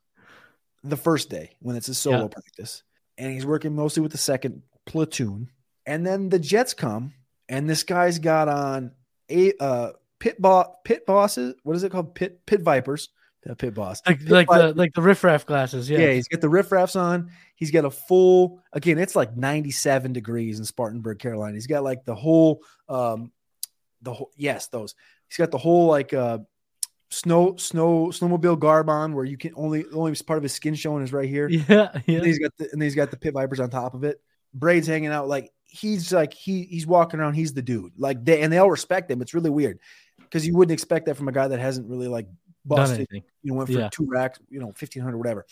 the first day when it's a solo Yeah. practice. And he's working mostly with the second platoon. And then the Jets come, and this guy's got on a uh pit bo- pit bosses. What is it called? Pit pit vipers. The pit boss. Like Pit like the like the riffraff glasses. Yeah. yeah, he's got the riffraffs on. He's got a full again, it's like 97 degrees in Spartanburg, Carolina. He's got like the whole um the whole yes, those. He's got the whole like uh snow snow snowmobile garb on where you can only only part of his skin showing is right here. Yeah. And Yeah. then he's got the and he's got the pit vipers on top of it. Braids hanging out like he's like he he's walking around. He's the dude. Like they and they all respect him. It's really weird because you wouldn't expect that from a guy that hasn't really like busted anything. you know, went for Yeah. two racks, you know, fifteen hundred, whatever.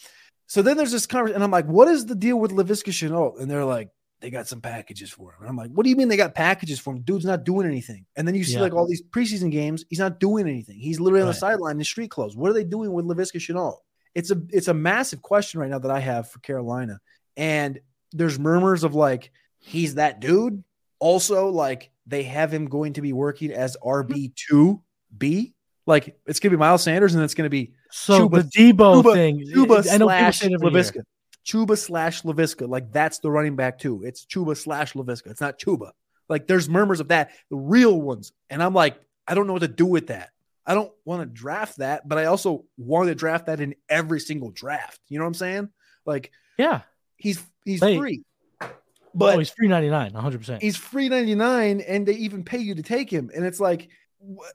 So then there's this conversation, and I'm like, what is the deal with Laviska Shenault? And they're like, they got some packages for him. And I'm like, what do you mean they got packages for him? Dude's not doing anything. And then you see Yeah. like all these preseason games, he's not doing anything. He's literally on the sideline in street clothes. What are they doing with Laviska Shenault? It's a it's a massive question right now that I have for Carolina. And there's murmurs of like, he's that dude. Also, like they have him going to be working as RB2B. Like it's gonna be Miles Sanders and it's gonna be So Chuba- the Debo Chuba- thing. Chuba I know slash. Laviska. Chuba slash Laviska. Like that's the running back too. It's Chuba slash Laviska. It's not Chuba. Like there's murmurs of that, the real ones. And I'm like, I don't know what to do with that. I don't want to draft that, but I also want to draft that in every single draft. You know what I'm saying? Like Yeah. he's he's free. Oh, but But oh, he's free ninety nine, one hundred percent. he's free 99 and they even pay you to take him and it's like what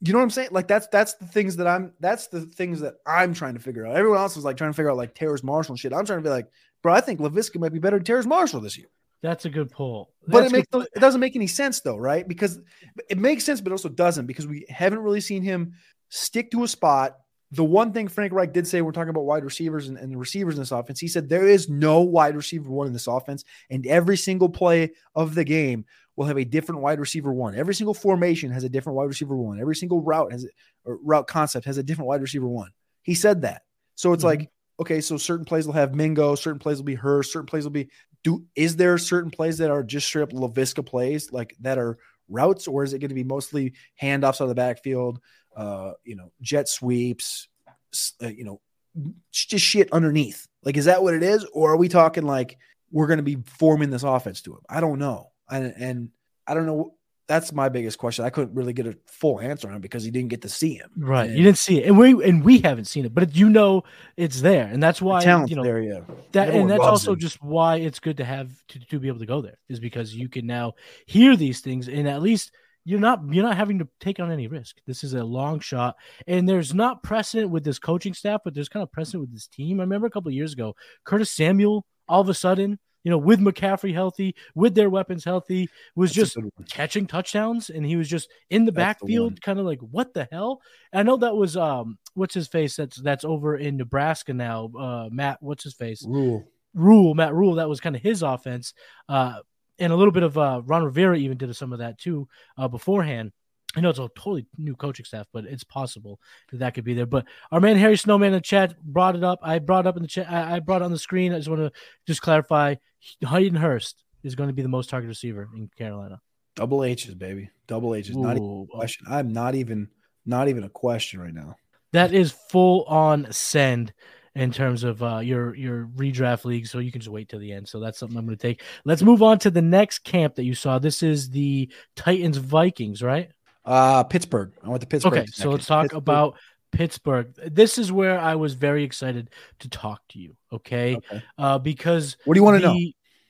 You know what I'm saying? Like that's that's the things that I'm that's the things that I'm trying to figure out. Everyone else is like trying to figure out like Terrace Marshall and shit. I'm trying to be like, bro, I think Laviska might be better than Terrace Marshall this year. That's a good pull. But it makes it doesn't make any sense though, right? Because it makes sense, but also doesn't because we haven't really seen him stick to a spot. The one thing Frank Reich did say, we're talking about wide receivers and, and the receivers in this offense. He said there is no wide receiver one in this offense, and every single play of the game will have a different wide receiver one. Every single formation has a different wide receiver one. Every single route has or route concept has a different wide receiver one. He said that. So it's Mhm. like, okay, so certain plays will have Mingo, certain plays will be her, certain plays will be do is there certain plays that are just straight up Laviska plays like that are routes, or is it going to be mostly handoffs out of the backfield, uh, you know, jet sweeps, uh, you know, just shit underneath? Like, is that what it is, or are we talking like we're going to be forming this offense to him? I don't know, and and I don't know. That's my biggest question. I couldn't really get a full answer on it because he didn't get to see him. right. And You didn't see it, and we and we haven't seen it, but you know it's there, and that's why you know there, yeah. that, Everyone and that's also him. just why it's good to have to, to be able to go there is because you can now hear these things, and at least you're not you're not having to take on any risk. This is a long shot, and there's not precedent with this coaching staff, but there's kind of precedent with this team. I remember a couple of years ago, Curtis Samuel, all of a sudden, you know, with McCaffrey healthy, with their weapons healthy, was That's just catching touchdowns and he was just in the That's the backfield kind of like what the hell? I know that was um what's his face that's that's over in nebraska now uh matt what's his face? Rhule. Rhule matt Rhule that was kind of his offense uh and a little bit of uh ron rivera even did some of that too uh beforehand I know it's a totally new coaching staff, but it's possible that that could be there. But our man Harry Snowman in the chat brought it up. I brought it up in the chat. I, I brought it on the screen. I just want to just clarify: Hayden Hurst is going to be the most targeted receiver in Carolina. Double H's, baby. Double H's. Not even a question. I'm not even not even a question right now. that is full on send in terms of uh, your your redraft league. So you can just wait till the end. So that's something I'm going to take. Let's move on to the next camp that you saw. This is the Titans Vikings, right? Uh Pittsburgh. I went to Pittsburgh. Okay, so let's talk Pittsburgh. about Pittsburgh. This is where I was very excited to talk to you. Okay, Okay. uh, because What do you want to know?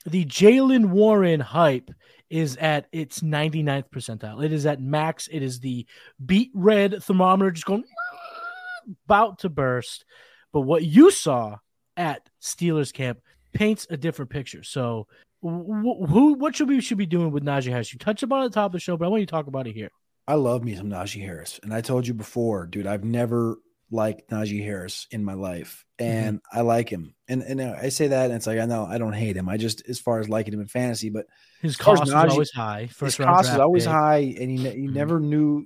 the Jaylen Warren hype is at its 99th percentile. It is at max. It is the beat red thermometer just going about to burst. But what you saw at Steelers camp paints a different picture. So, wh- who what should we should be doing with Najee Harris? You touched upon it at the top of the show, but I want you to talk about it here. I love me some Najee Harris. And I told you before, dude, I've never liked Najee Harris in my life. Mm-hmm. And I like him. And and I say that and it's like I know I don't hate him. I just as far as liking him in fantasy, but His cost is Najee- always high. his First round cost is always pick. high and he, he Mhm. never knew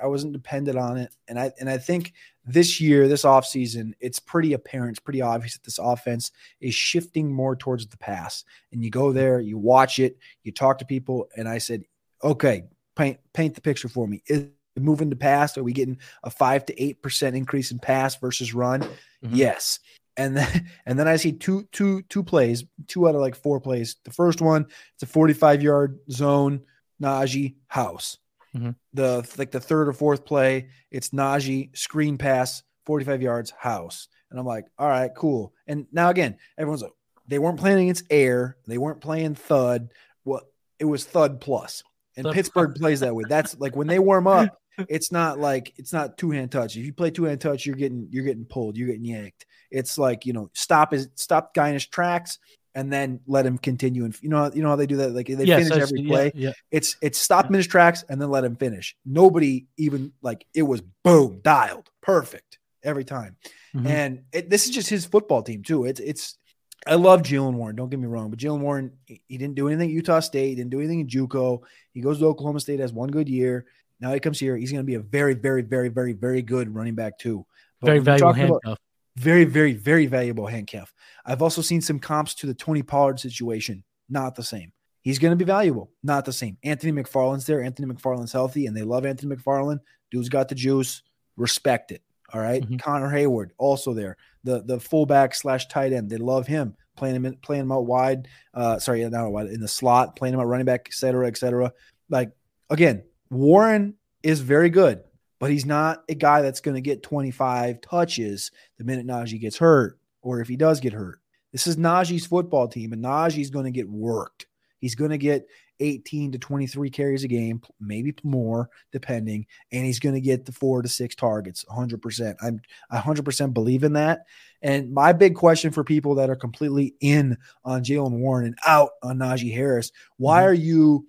I wasn't dependent on it. And I and I think this year, this offseason, it's pretty apparent, it's pretty obvious that this offense is shifting more towards the pass. And you go there, you watch it, you talk to people, and I said, okay, paint paint the picture for me. Is it moving to pass? Are we getting a five to eight percent increase in pass versus run? Mhm. Yes. And then and then I see two two two plays, two out of like four plays. The first one, it's a 45 yard zone, Najee house. Mhm. The like the third or fourth play, it's Najee screen pass, 45 yards house. And I'm like, all right, cool. And now again, everyone's like, they weren't playing against air, they weren't playing thud. Well, it was thud plus. And Pittsburgh plays that way. That's like when they warm up, it's not like it's not two hand touch. If you play two hand touch, you're getting you're getting pulled, you're getting yanked. It's like you know, stop his stop guy in his tracks and then let him continue. And you know, you know how they do that. Like they Yes, finish every play. Yeah, yeah. It's it's stop him in his tracks and then let him finish. Nobody even like it was boom dialed perfect every time. Mhm. And it, this is just his football team too. It's it's. I love Jaylen Warren. Don't get me wrong, but Jaylen Warren he, didn't do anything at Utah State. He didn't do anything in JUCO. He goes to Oklahoma State, has one good year. Now he comes here. He's going to be a very, very, very, very, very good running back too. But Very valuable about- handcuff. very, very, very valuable handcuff. I've also seen some comps to the Tony Pollard situation. Not the same. He's going to be valuable. Not the same. Anthony McFarland's there. Anthony McFarland's healthy, and they love Anthony McFarland. Dude's got the juice. Respect it. All right? Mhm. Connor Heyward also there. The the fullback slash tight end. They love him. Playing him in, playing him out wide. Uh, sorry, not wide in the slot. Playing him out running back, et cetera, et cetera. Like again, Warren is very good, but he's not a guy that's going to get 25 touches the minute Najee gets hurt, or if he does get hurt. This is Najee's football team, and Najee's going to get worked. He's going to get 18 to 23 carries a game, maybe more, depending. And he's going to get the four to six targets 100%. I'm, I 100% believe in that. And my big question for people that are completely in on Jaylen Warren and out on Najee Harris, why mm-hmm. are you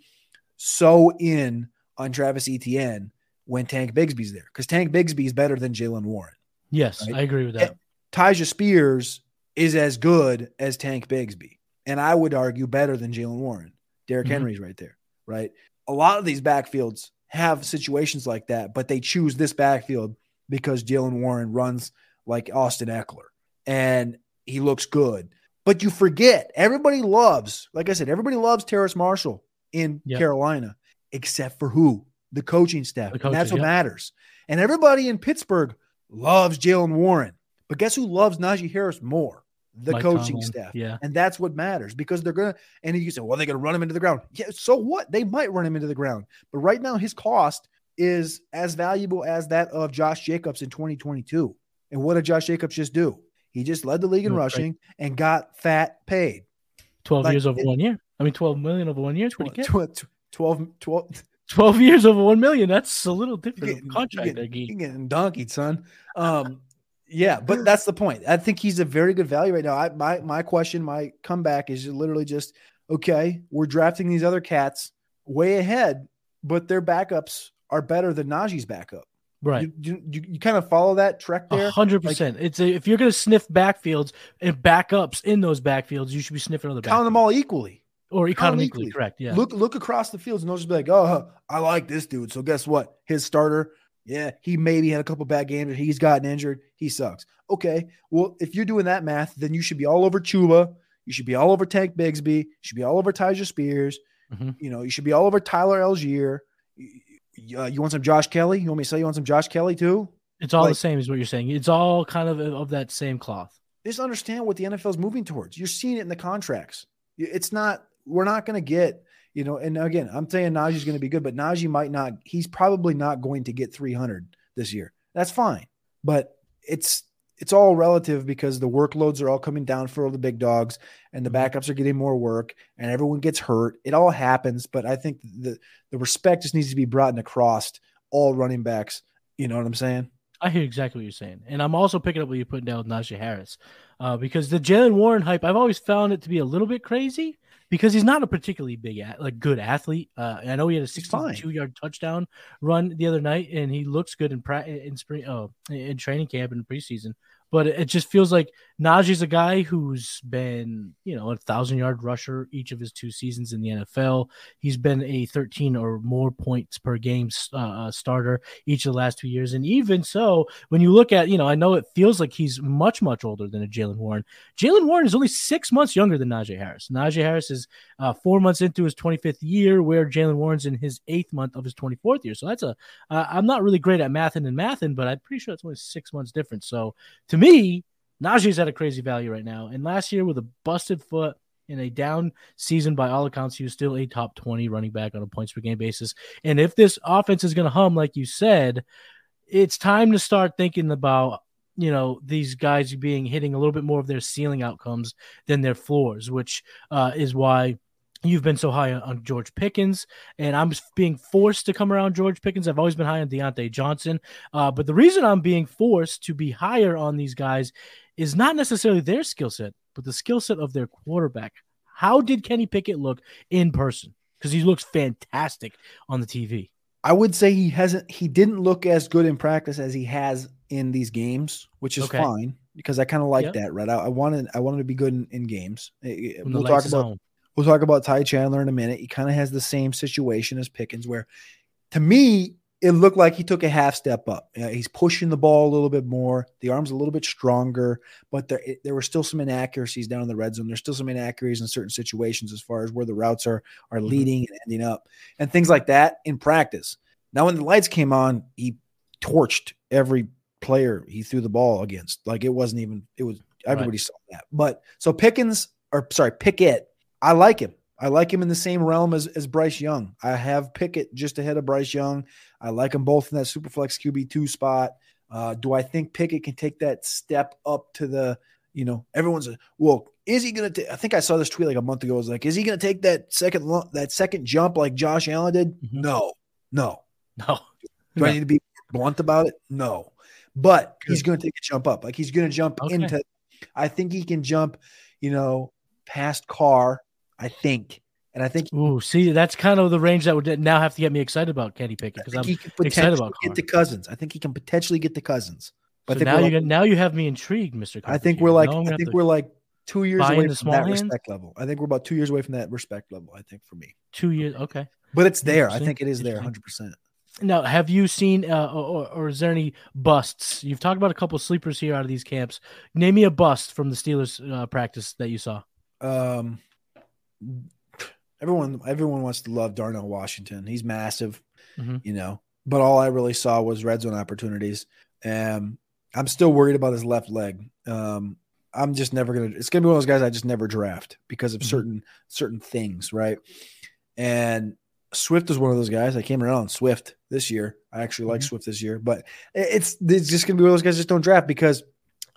so in on Travis Etienne when Tank Bigsby's there? Because Tank Bigsby is better than Jaylen Warren. Yes, right? I agree with that. And Tyjae Spears is as good as Tank Bigsby. And I would argue better than Jaylen Warren. Derrick mm-hmm. Henry's right there, right? A lot of these backfields have situations like that, but they choose this backfield because Jaylen Warren runs like Austin Ekeler and he looks good. But you forget, everybody loves, like I said, everybody loves Terrace Marshall in yep. Carolina, except for who? The coaching staff. The coaches, and that's what yep. matters. And everybody in Pittsburgh loves Jaylen Warren. But guess who loves Najee Harris more? The Mike coaching Tomlin. staff. Yeah. And that's what matters because they're going to, and you say, well, they're going to run him into the ground. Yeah. So what? They might run him into the ground. But right now, his cost is as valuable as that of Josh Jacobs in 2022. And what did Josh Jacobs just do? He just led the league in rushing and got fat paid. 12 like, years over it, one year. I mean, 12 million over one year. 12, 12, 12, 12 12 years over 1 million. That's a little different getting, contract. You're getting, you're getting donkeyed, son. Um, yeah, but that's the point. I think he's a very good value right now. I, my my question, my comeback is literally just okay. We're drafting these other cats way ahead, but their backups are better than Najee's backup. Right. You, you, you, kind of follow that trek there. hundred like, percent. It's a, if you're going to sniff backfields and backups in those backfields, you should be sniffing other. Count them all equally. Or economically correct. Yeah. Look look across the fields and they'll just be like, oh, I like this dude. So guess what? His starter yeah, he maybe had a couple bad games. He's gotten injured. He sucks. Okay. Well, if you're doing that math, then you should be all over Chuba. You should be all over Tank Bigsby. You should be all over Tyjae Spears. Mm-hmm. You know, you should be all over Tyler Allgeier. You, uh, you want some Josh Kelley? You want me to say you want some Josh Kelley too? It's all like, the same, is what you're saying. It's all kind of of that same cloth. Just understand what the NFL is moving towards. You're seeing it in the contracts. It's not. We're not going to get you know, and again, I'm saying Najee's going to be good, but Najee might not. He's probably not going to get 300 this year. That's fine, but it's it's all relative because the workloads are all coming down for all the big dogs, and the mm-hmm. backups are getting more work, and everyone gets hurt. It all happens, but I think the the respect just needs to be brought in across all running backs. You know what I'm saying? I hear exactly what you're saying, and I'm also picking up what you're putting down with Najee Harris, uh, because the Jaylen Warren hype I've always found it to be a little bit crazy because he's not a particularly big, like good athlete. Uh, I know he had a 62 yard touchdown run the other night, and he looks good in pra- in spring, oh, in training camp and preseason but it just feels like Najee's a guy who's been, you know, a thousand yard rusher each of his two seasons in the NFL. He's been a 13 or more points per game uh, uh, starter each of the last two years. And even so, when you look at, you know, I know it feels like he's much, much older than a Jaylen Warren. Jaylen Warren is only six months younger than Najee Harris. Najee Harris is uh, four months into his 25th year, where Jaylen Warren's in his eighth month of his 24th year. So that's a. am uh, not really great at mathing and mathing, but I'm pretty sure it's only six months difference. So to me, me, Najee's at a crazy value right now. And last year, with a busted foot in a down season, by all accounts, he was still a top 20 running back on a points per game basis. And if this offense is going to hum, like you said, it's time to start thinking about you know these guys being hitting a little bit more of their ceiling outcomes than their floors, which uh, is why You've been so high on George Pickens, and I'm being forced to come around George Pickens. I've always been high on Diontae Johnson, uh, but the reason I'm being forced to be higher on these guys is not necessarily their skill set, but the skill set of their quarterback. How did Kenny Pickett look in person? Because he looks fantastic on the TV. I would say he hasn't. He didn't look as good in practice as he has in these games, which is okay. fine because I kind of like yep. that. Right, I, I, wanted I wanted to be good in, in games. When we'll talk about We'll talk about Ty Chandler in a minute. He kind of has the same situation as Pickens, where to me, it looked like he took a half step up. You know, he's pushing the ball a little bit more. The arm's a little bit stronger, but there, it, there were still some inaccuracies down in the red zone. There's still some inaccuracies in certain situations as far as where the routes are are mm-hmm. leading mm-hmm. and ending up, and things like that in practice. Now, when the lights came on, he torched every player he threw the ball against. Like it wasn't even. It was everybody right. saw that. But so Pickens, or sorry, Pickett I like him. I like him in the same realm as, as Bryce Young. I have Pickett just ahead of Bryce Young. I like them both in that Superflex QB2 spot. Uh, do I think Pickett can take that step up to the, You know, everyone's well. Is he gonna? I think I saw this tweet like a month ago. It was like, is he gonna take that second that second jump like Josh Allen did? Mhm. No, no. No. Do I need to be blunt about it? No. But he's going to take a jump up. Like he's going to jump Okay. into. I think he can jump. You know, past Carr. I think, and I think. Ooh, see, that's kind of the range that would now have to get me excited about Kenny Pickett because I'm he can excited potentially about get the Cousins. I think he can potentially get the Cousins. so now you like- now you have me intrigued, Mr. I think we're like Now I'm gonna I think we're like two years away from that hands? respect level. I think we're about two years away from that respect level. I think for me, two years. Okay. but it's there. I think it is there, hundred percent. Now, have you seen, uh, or, or is there any busts? You've talked about a couple sleepers here out of these camps. Name me a bust from the Steelers uh, practice that you saw. Um, everyone, everyone wants to love Darnell Washington. He's massive, Mhm. you know. But all I really saw was red zone opportunities. Um, I'm still worried about his left leg. Um, I'm just never gonna. It's gonna be one of those guys I just never draft because of Mhm. certain certain things, right? And Swift is one of those guys. I came around on Swift this year. I actually like Mhm. Swift this year, but it's it's just gonna be one of those guys just don't draft because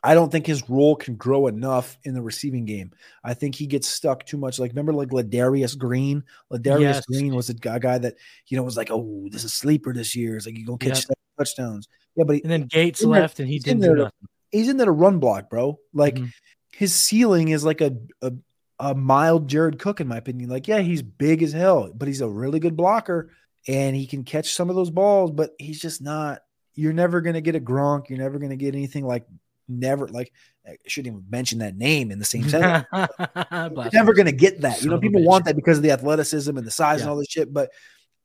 I don't think his role can grow enough in the receiving game. I think he gets stuck too much. Like remember, like Ladarius Green. Ladarius Yes. Green was a guy, guy that you know was like, oh, this is sleeper this year. It's like you gonna catch seven touchdowns. Yeah, but he, And then Gates in there- left, and he didn't do nothing. he's in there to run block, bro. Like Mhm. his ceiling is like a, a a mild Jared Cook, in my opinion. Like, yeah, he's big as hell, but he's a really good blocker and he can catch some of those balls, but he's just not. You're never gonna get a Gronk. You're never gonna get anything like never like I shouldn't even mention that name in the same sentence. You're never gonna get that. You know, people want that because of the athleticism and the size and all this shit. But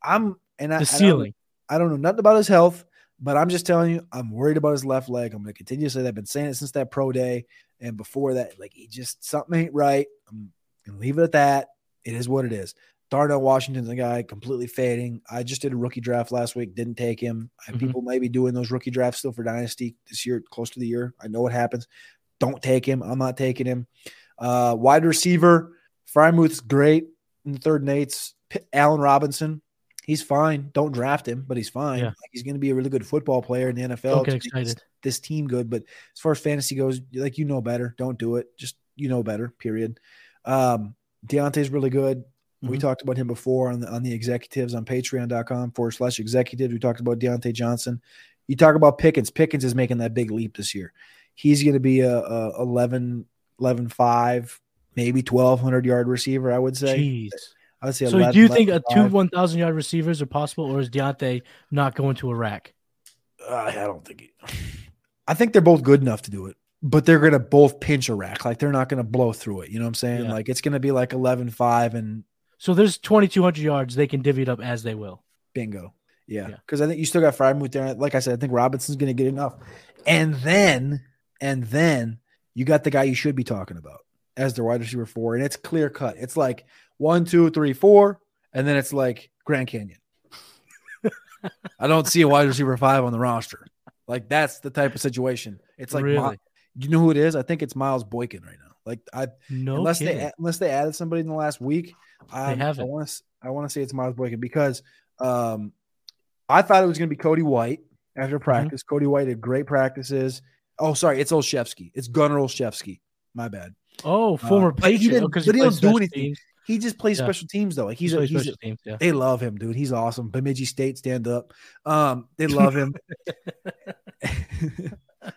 I'm and I the and I'm- ceiling. I don't know nothing about his health, but I'm just telling you, I'm worried about his left leg. I'm to continue to say that. I've been saying it since that pro day and before that. Like, he just something ain't right. I'm to leave it at that. It is what it is. Darnell Washington's a guy completely fading. I just did a rookie draft last week, didn't take him. Mhm. People may be doing those rookie drafts still for Dynasty this year, close to the year. I know what happens. Don't take him. I'm not taking him. Uh, wide receiver, Freiermuth's great in the third and eights. P- Allen Robinson, he's fine. Don't draft him, but he's fine. Yeah. Like, he's going to be a really good football player in the NFL. Don't get excited. This team good, but as far as fantasy goes, like you know better. Don't do it. Just you know better. Period. Um, Diontae's really good. We Mhm. talked about him before on the on the executives on patreon.com forward slash executives. We talked about Diontae Johnson. You talk about Pickens. Pickens is making that big leap this year. He's going to be a, a 11, 11, 5, maybe 1,200 yard receiver, I would say. Jeez. I would say So 11, do you think a two 1,000 yard receivers are possible, or is Diontae not going to rack? Uh, I don't think. He, I think they're both good enough to do it, but they're going to both pinch a rack. Like they're not going to blow through it. You know what I'm saying? Yeah. Like it's going to be like 11, 5 and So there's 2,200 yards. They can divvy it up as they will. bingo. Yeah. Yeah. Because I think you still got Freiermuth there. Like I said, I think Robinson's going to get enough. And then, and then you got the guy you should be talking about as the wide receiver four. And it's clear cut. It's like one, two, three, four. And then it's like Grand Canyon. I don't see a wide receiver five on the roster. Like that's the type of situation. It's like, Really? you know who it is? I think it's Miles Boykin right now. Like I, No unless kidding. they unless they added somebody in the last week, I, I haven't. want to I want to say it's Miles Boykin because um, I thought it was going to be Cody White Mm-hmm. after practice. Cody White had great practices. Oh, sorry, it's Olszewski. It's Gunner Olszewski. My bad. oh, former but he Patriot. didn't- Oh, 'cause but he plays don't do anything. teams. He just plays Yeah. special teams though. Like he's He a, he's a, teams. Yeah. they love him, dude. He's awesome. Bemidji State, stand up. Um, they love him.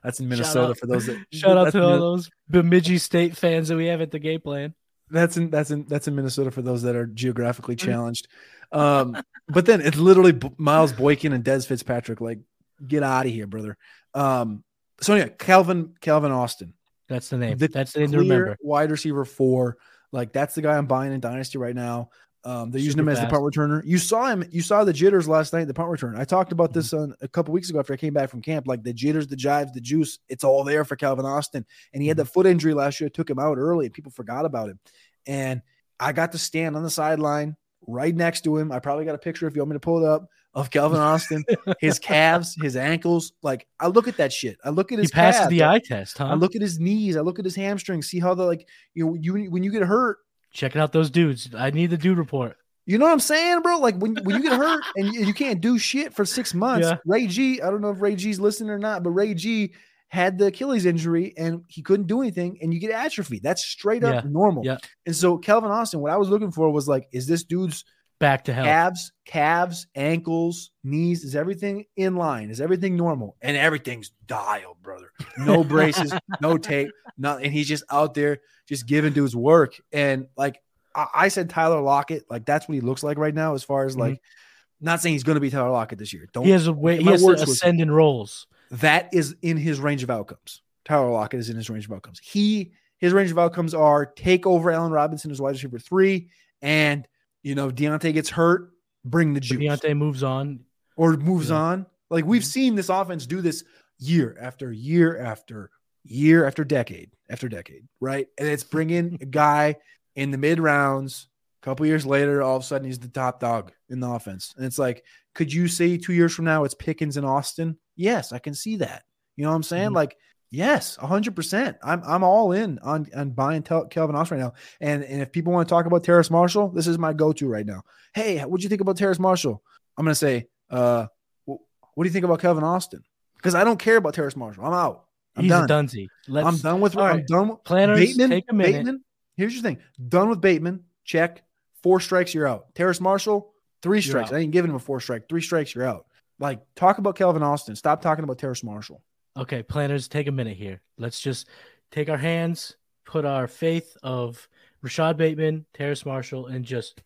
that's in Minnesota for those that Shout out to all those Bemidji State fans that we have at the game plan. That's in that's in that's in Minnesota for those that are geographically challenged. Um, but then it's literally B- Miles Boykin and Dez Fitzpatrick. Like, get out of here, brother. Um, so yeah, Calvin Calvin Austin, That's the name. The That's the name to remember. wide receiver four. Like that's the guy I'm buying in Dynasty right now. Um, they're using him as the fast. punt returner. You saw him. You saw the jitters last night. The punt return. I talked about this Mm-hmm. on a couple weeks ago after I came back from camp. Like the jitters, the jives, the juice. It's all there for Calvin Austin. And he had the Mm-hmm. foot injury last year. Took him out early. and People forgot about him. And I got to stand on the sideline right next to him. I probably got a picture if you want me to pull it up of Calvin Austin. his calves, his ankles. Like I look at that shit. I look at He his passes calves. the eye test, huh? I look at his knees. I look at his hamstrings. See how the like you know you when you get hurt. Checking out those dudes. I need the dude report. You know what I'm saying, bro? Like when, when you get hurt and you, you can't do shit for six months. Yeah. Ray G, I don't know if Ray G's listening or not, but Ray G had the Achilles injury and he couldn't do anything, and you get atrophy. That's straight up Yeah. normal. Yeah. And so Calvin Austin, what I was looking for was like, is this dude's Back to health. calves, calves, ankles, knees, is everything in line? Is everything normal? And everything's dialed, brother. No braces, no tape, nothing. And he's just out there just giving dudes work. And like I, I said, Tyler Lockett, like that's what he looks like right now, as far as like mm-hmm. not saying he's going to be Tyler Lockett this year. Don't He has a way. He has to words with- ascend in roles. that is in his range of outcomes. Tyler Lockett is in his range of outcomes. He his range of outcomes are take over Allen Robinson as wide receiver three, and you know Diontae gets hurt, bring the juice, Diontae moves on. or moves Yeah. Mm-hmm. on. Like we've seen this offense do this year after year after year after decade after decade, right? And it's bringing a guy in the mid rounds. A couple years later, all of a sudden he's the top dog in the offense, and it's like, could you say two years from now it's Pickens and Austin? Yes, I can see that. You know what I'm saying? Mhm. Like, yes, hundred percent. I'm I'm all in on on buying Tel- Calvin Austin right now. And and if people want to talk about Terrace Marshall, this is my go-to right now. Hey, what do you think about Terrace Marshall? I'm gonna say, uh, wh- what do you think about Calvin Austin? Because I don't care about Terrace Marshall. I'm out. I'm He's done. a dunce. I'm done with. all I'm right. done. With, Planners, Bateman. take a minute. Bateman. Here's your thing. Done with Bateman. Check. Four strikes, you're out. Terrace Marshall, three strikes. I ain't giving him a four strike. Three strikes, you're out. Like, talk about Calvin Austin. Stop talking about Terrace Marshall. Okay, planners, take a minute here. Let's just take our hands, put our faith of Rashad Bateman, Terrace Marshall, and just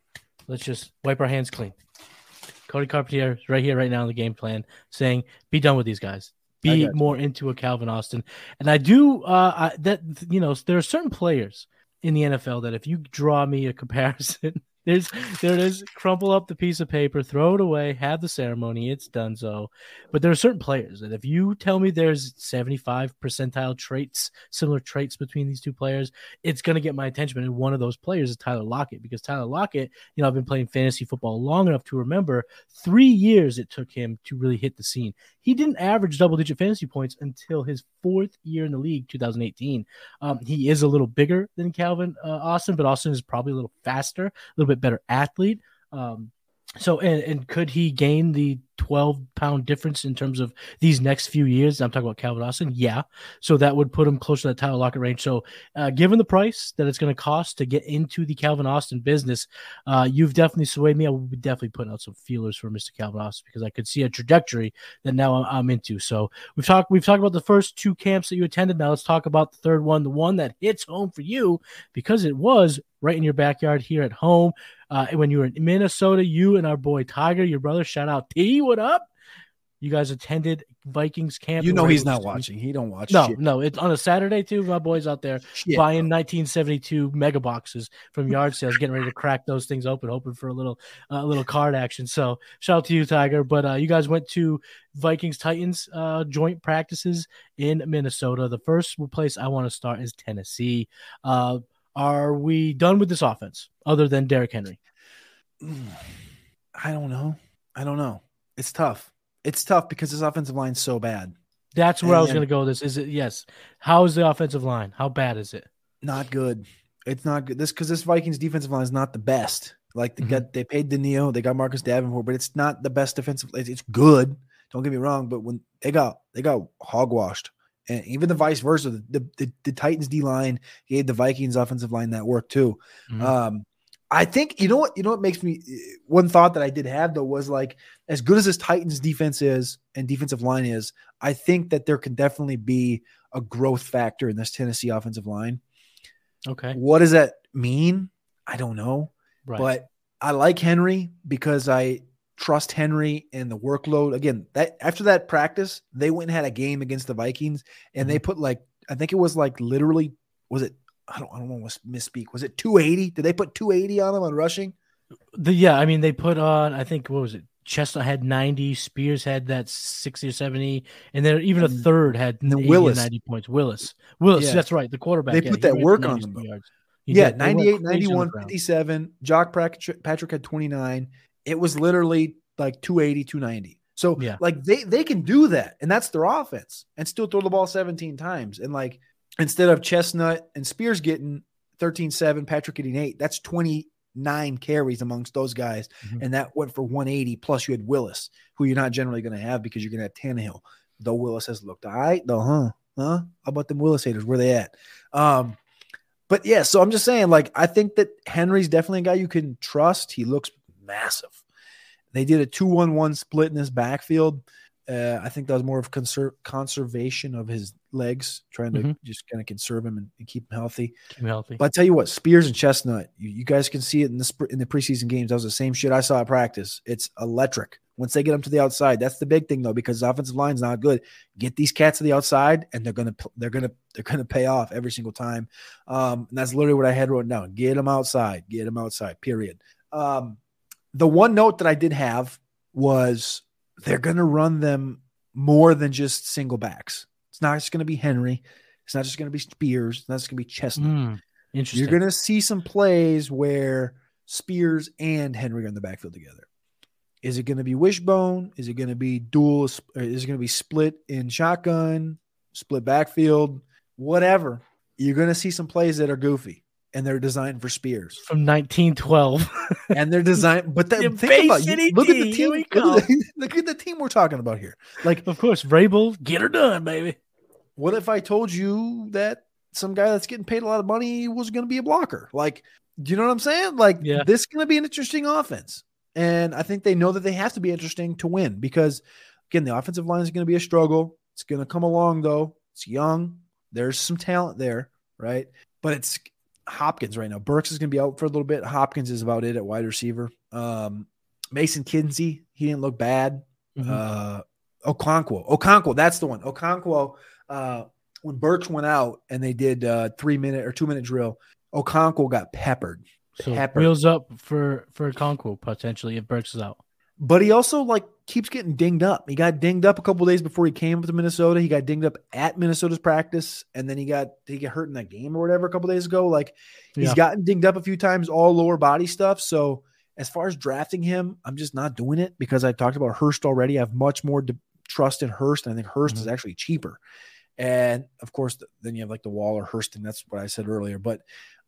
let's just wipe our hands clean. Cody Carpentier is right here, right now in the game plan, saying, "Be done with these guys. Be more into a Calvin Austin." And I do uh, I, that. You know, there are certain players in the NFL that if you draw me a comparison, there's there it is. Crumple up the piece of paper, throw it away, have the ceremony. It's done. So, but there are certain players that if you tell me there's 75 percentile traits, similar traits between these two players, it's going to get my attention. And one of those players is Tyler Lockett because Tyler Lockett, you know, I've been playing fantasy football long enough to remember three years it took him to really hit the scene. He didn't average double digit fantasy points until his fourth year in the league, 2018. Um, he is a little bigger than Calvin uh, Austin, but Austin is probably a little faster, a little bit better athlete. Um, so, and, and could he gain the 12 pound difference in terms of these next few years? I'm talking about Calvin Austin. Yeah. So that would put him closer to that Tyler Lockett range. So, uh, given the price that it's going to cost to get into the Calvin Austin business, uh, you've definitely swayed me. I will be definitely putting out some feelers for Mr. Calvin Austin because I could see a trajectory that now I'm, I'm into. So we've talked we've talked about the first two camps that you attended. Now let's talk about the third one, the one that hits home for you because it was right in your backyard here at home. Uh, when you were in Minnesota, you and our boy Tiger, your brother, shout out T, what up? You guys attended Vikings camp. You know he's not watching. He don't watch. No, shit. no, it's on a Saturday too. My boys out there Shit, buying bro. 1972 mega boxes from yard sales, getting ready to crack those things open, hoping for a little, uh, little card action. So shout out to you, Tiger. But uh, you guys went to Vikings Titans uh, joint practices in Minnesota. The first place I want to start is Tennessee. Are we done with this offense other than Derrick Henry? I don't know. I don't know. It's tough. It's tough because this offensive line's so bad. That's where I was going to go. This is it. Yes. How is the offensive line? How bad is it? Not good. It's not good. This because this Vikings defensive line is not the best. Like they Mhm. got they paid Danilo, they got Marcus Davenport, but it's not the best defensive. It's, it's good. Don't get me wrong, but when they got they got hogwashed, and even the vice versa, the the, the Titans D line gave the Vikings offensive line that work too. Mhm. Um, I think you know what you know what makes me one thought that I did have though was like as good as this Titans defense is and defensive line is, I think that there can definitely be a growth factor in this Tennessee offensive line. Okay. What does that mean? I don't know, Right. but I like Henry because I trust Henry and the workload. Again, that after that practice, they went and had a game against the Vikings, and Mm-hmm. they put like I think it was like literally was it I don't I don't want to misspeak. Was it 280? Did they put 280 on them on rushing? The yeah, I mean they put on I think what was it? Chestnut had 90, Spears had that 60 or 70, and then even a third had and 80 or Willis. 90 points. Willis. Willis, Yeah. that's right. The quarterback. They yeah, put that work on them. Yeah, did. 98, crazy on the 91, 57. Jock Patrick had 29. It was literally like 280, 290. So Yeah. like they they can do that, and that's their offense, and still throw the ball 17 times. And like instead of Chestnut and Spears getting 13, 7, Patrick getting eight, that's 29 carries amongst those guys. Mhm. And that went for 180. Plus you had Willis, who you're not generally going to have because you're going to have Tannehill. Though Willis has looked all right, though, huh? Huh? How about them Willis haters? Where they at? Um, but yeah, so I'm just saying, like, I think that Henry's definitely a guy you can trust. He looks massive. They did a 2 1 1 split in his backfield. Uh, I think that was more of conser- conservation of his legs, trying to mm-hmm. just kind of conserve him and, and, keep him healthy. Keep him healthy. But I tell you what, Spears and Chestnut, you, you, guys can see it in the in the preseason games. That was the same shit I saw at practice. It's electric. Once they get them to the outside, that's the big thing though, because the offensive line's not good. Get these cats to the outside, and they're gonna they're gonna they're gonna pay off every single time. Um, and that's literally what I had written down. Get them outside. Get them outside. Period. Um, the one note that I did have was they're gonna run them more than just single backs. It's not just going to be Henry. It's not just going to be Spears. It's not just going to be Chestnut. Mm, interesting. You're going to see some plays where Spears and Henry are in the backfield together. Is it going to be wishbone? Is it going to be dual? Is it going to be split in shotgun, split backfield, whatever? You're going to see some plays that are goofy and they're designed for Spears from 1912. and they're designed, but that, think about you, look at the team. Look at the, look at the, team we're talking about here. Like, of course, Vrabel, get her done, baby. What if I told you that some guy that's getting paid a lot of money was going to be a blocker? Like, do you know what I'm saying? Like, yeah. this is going to be an interesting offense, and I think they know that they have to be interesting to win because, again, the offensive line is going to be a struggle. It's going to come along though. It's young. There's some talent there, right? But it's Hopkins right now. Burks is going to be out for a little bit. Hopkins is about it at wide receiver. Um, Mason Kinsey, he didn't look bad. Mm-hmm. Uh, Okonkwo, Okonkwo, that's the one. Okonkwo, uh, when Burks went out and they did uh, three minute or two minute drill, Okonkwo got peppered. So peppered. wheels up for for Okonkwo potentially if Burks is out. But he also like keeps getting dinged up. He got dinged up a couple days before he came to Minnesota. He got dinged up at Minnesota's practice, and then he got he got hurt in that game or whatever a couple days ago. Like he's yeah. gotten dinged up a few times, all lower body stuff. So as far as drafting him, I'm just not doing it because I talked about Hurst already. I have much more de- trust in Hurst, and I think Hurst mm-hmm. is actually cheaper. And of course, then you have like the Waller Hurst, and that's what I said earlier. But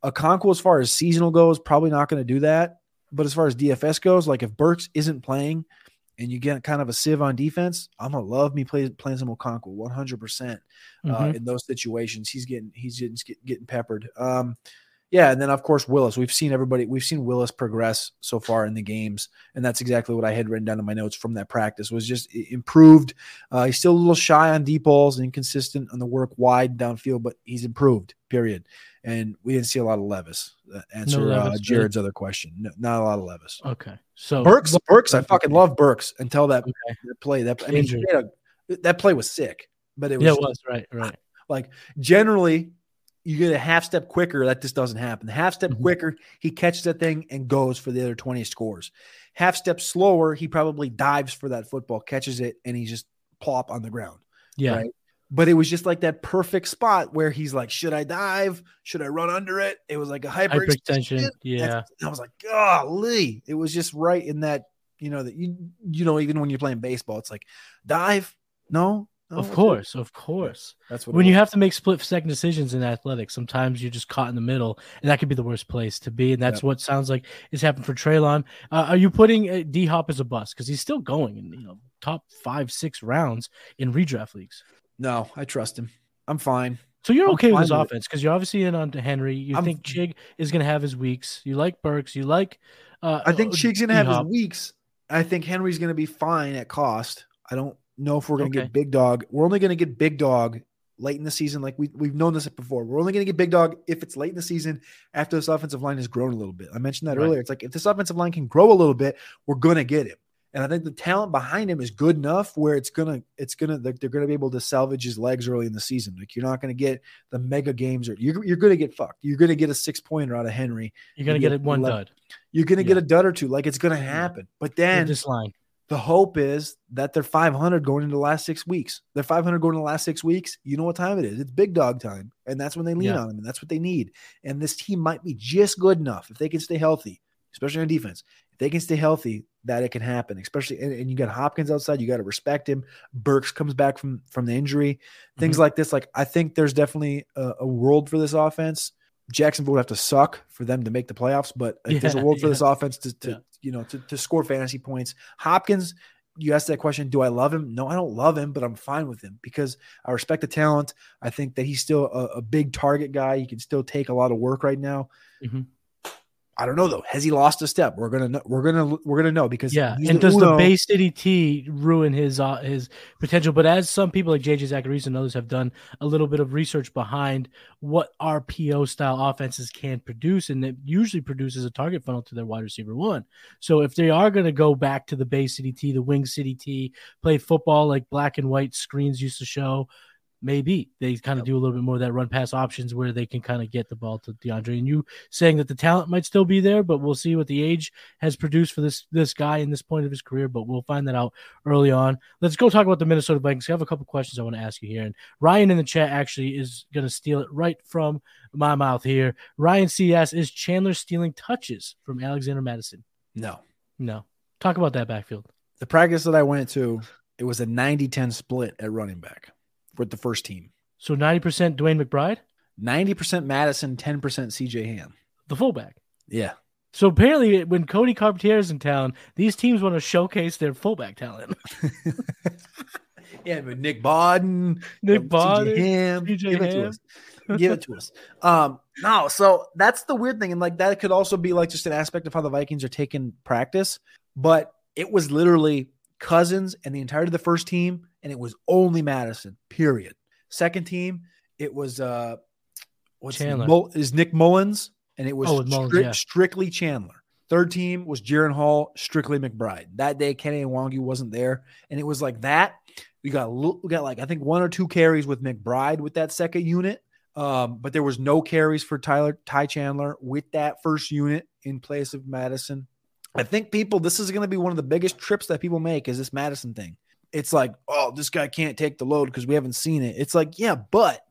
Okonkwo, as far as seasonal goes, probably not going to do that. But as far as DFS goes, like if Burks isn't playing and you get kind of a sieve on defense, I'm gonna love me play, playing some Okonkwo 100 uh, percent mm-hmm. in those situations. He's getting he's getting getting peppered. Um, yeah, and then of course Willis. We've seen everybody. We've seen Willis progress so far in the games, and that's exactly what I had written down in my notes from that practice. Was just improved. Uh, he's still a little shy on deep balls, and inconsistent on the work wide downfield, but he's improved. Period and we didn't see a lot of Levis. Uh, answer no Levis, uh, Jared's other question. No, not a lot of Levis. Okay, so Burks, Burks, I fucking love Burks until that, okay. that play. That I mean, a, that play was sick, but it was, yeah, it was right, right. Like generally, you get a half step quicker. That just doesn't happen. Half step mm-hmm. quicker, he catches that thing and goes for the other twenty scores. Half step slower, he probably dives for that football, catches it, and he's just plop on the ground. Yeah. Right? but it was just like that perfect spot where he's like, should I dive? Should I run under it? It was like a hyper hyperextension. Yeah. I was like, golly, it was just right in that, you know, that you, you know, even when you're playing baseball, it's like dive. No, no of course, of course. That's what when you have to make split second decisions in athletics, sometimes you're just caught in the middle, and that could be the worst place to be. And that's yep. what sounds like is happening for Treylon. Uh, are you putting uh, D Hop as a bust because he's still going in you know top five, six rounds in redraft leagues? No, I trust him. I'm fine. So you're okay with his with offense because you're obviously in on Henry. You I'm, think Chig is going to have his weeks. You like Burks. You like. Uh, I think uh, Chig's going to have his weeks. I think Henry's going to be fine at cost. I don't know if we're going to okay. get big dog. We're only going to get big dog late in the season. Like we we've known this before. We're only going to get big dog if it's late in the season after this offensive line has grown a little bit. I mentioned that right. earlier. It's like if this offensive line can grow a little bit, we're going to get him. And I think the talent behind him is good enough where it's gonna it's gonna they're gonna be able to salvage his legs early in the season. Like you're not gonna get the mega games or you're you're gonna get fucked. You're gonna get a six pointer out of Henry. You're gonna get, get one 11. dud. You're gonna yeah. get a dud or two. Like it's gonna happen. But then this line. The hope is that they're 500 going into the last six weeks. They're 500 going into the last six weeks. You know what time it is? It's big dog time, and that's when they lean yeah. on them, and that's what they need. And this team might be just good enough if they can stay healthy, especially on defense. If they can stay healthy, that it can happen, especially and, and you got Hopkins outside, you got to respect him. Burks comes back from from the injury, things mm-hmm. like this. Like I think there's definitely a, a, world for this offense. Jacksonville would have to suck for them to make the playoffs, but yeah, there's a world yeah. for this offense to, to yeah. you know to, to score fantasy points. Hopkins you asked that question, do I love him? No, I don't love him, but I'm fine with him because I respect the talent. I think that he's still a, a big target guy. He can still take a lot of work right now. Mm-hmm. I don't know though. Has he lost a step? We're gonna know. We're gonna we're gonna know because yeah. And does Uno. the Bay City T ruin his uh, his potential? But as some people like JJ Zachariason and others have done a little bit of research behind what RPO style offenses can produce, and it usually produces a target funnel to their wide receiver one. So if they are going to go back to the Bay City T, the Wing City T, play football like black and white screens used to show, maybe they kind of yep. do a little bit more of that run pass options where they can kind of get the ball to DeAndre. And you saying that the talent might still be there, but we'll see what the age has produced for this this guy in this point of his career. But we'll find that out early on. Let's go talk about the Minnesota Vikings. I have a couple questions I want to ask you here, and Ryan in the chat actually is going to steal it right from my mouth here. Ryan CS is Chandler stealing touches from Alexander Mattison? No, no. Talk about that backfield. The practice that I went to, it was a 90-10 split at running back with the first team. So 90% DeWayne McBride? 90% Mattison, 10% CJ Ham. The fullback. Yeah. So apparently, when Cody Carpentier is in town, these teams want to showcase their fullback talent. yeah, but Nick Bodden, Nick Bodden, Ham, give Ham. it to us. Give it to us. Um, no, so that's the weird thing, and like that could also be like just an aspect of how the Vikings are taking practice. But it was literally Cousins and the entirety of the first team and it was only Mattison. Period. Second team, it was uh, what's Chandler. is Nick Mullens, and it was oh, Mullens, yeah. strictly Chandler. Third team was Jaren Hall, strictly McBride. That day, Kenny Nwangwu wasn't there, and it was like that. We got we got like I think one or two carries with McBride with that second unit, um, but there was no carries for Tyler Ty Chandler with that first unit in place of Mattison. I think people, this is going to be one of the biggest trips that people make is this Madison thing it's like, oh, this guy can't take the load because we haven't seen it. It's like, yeah, but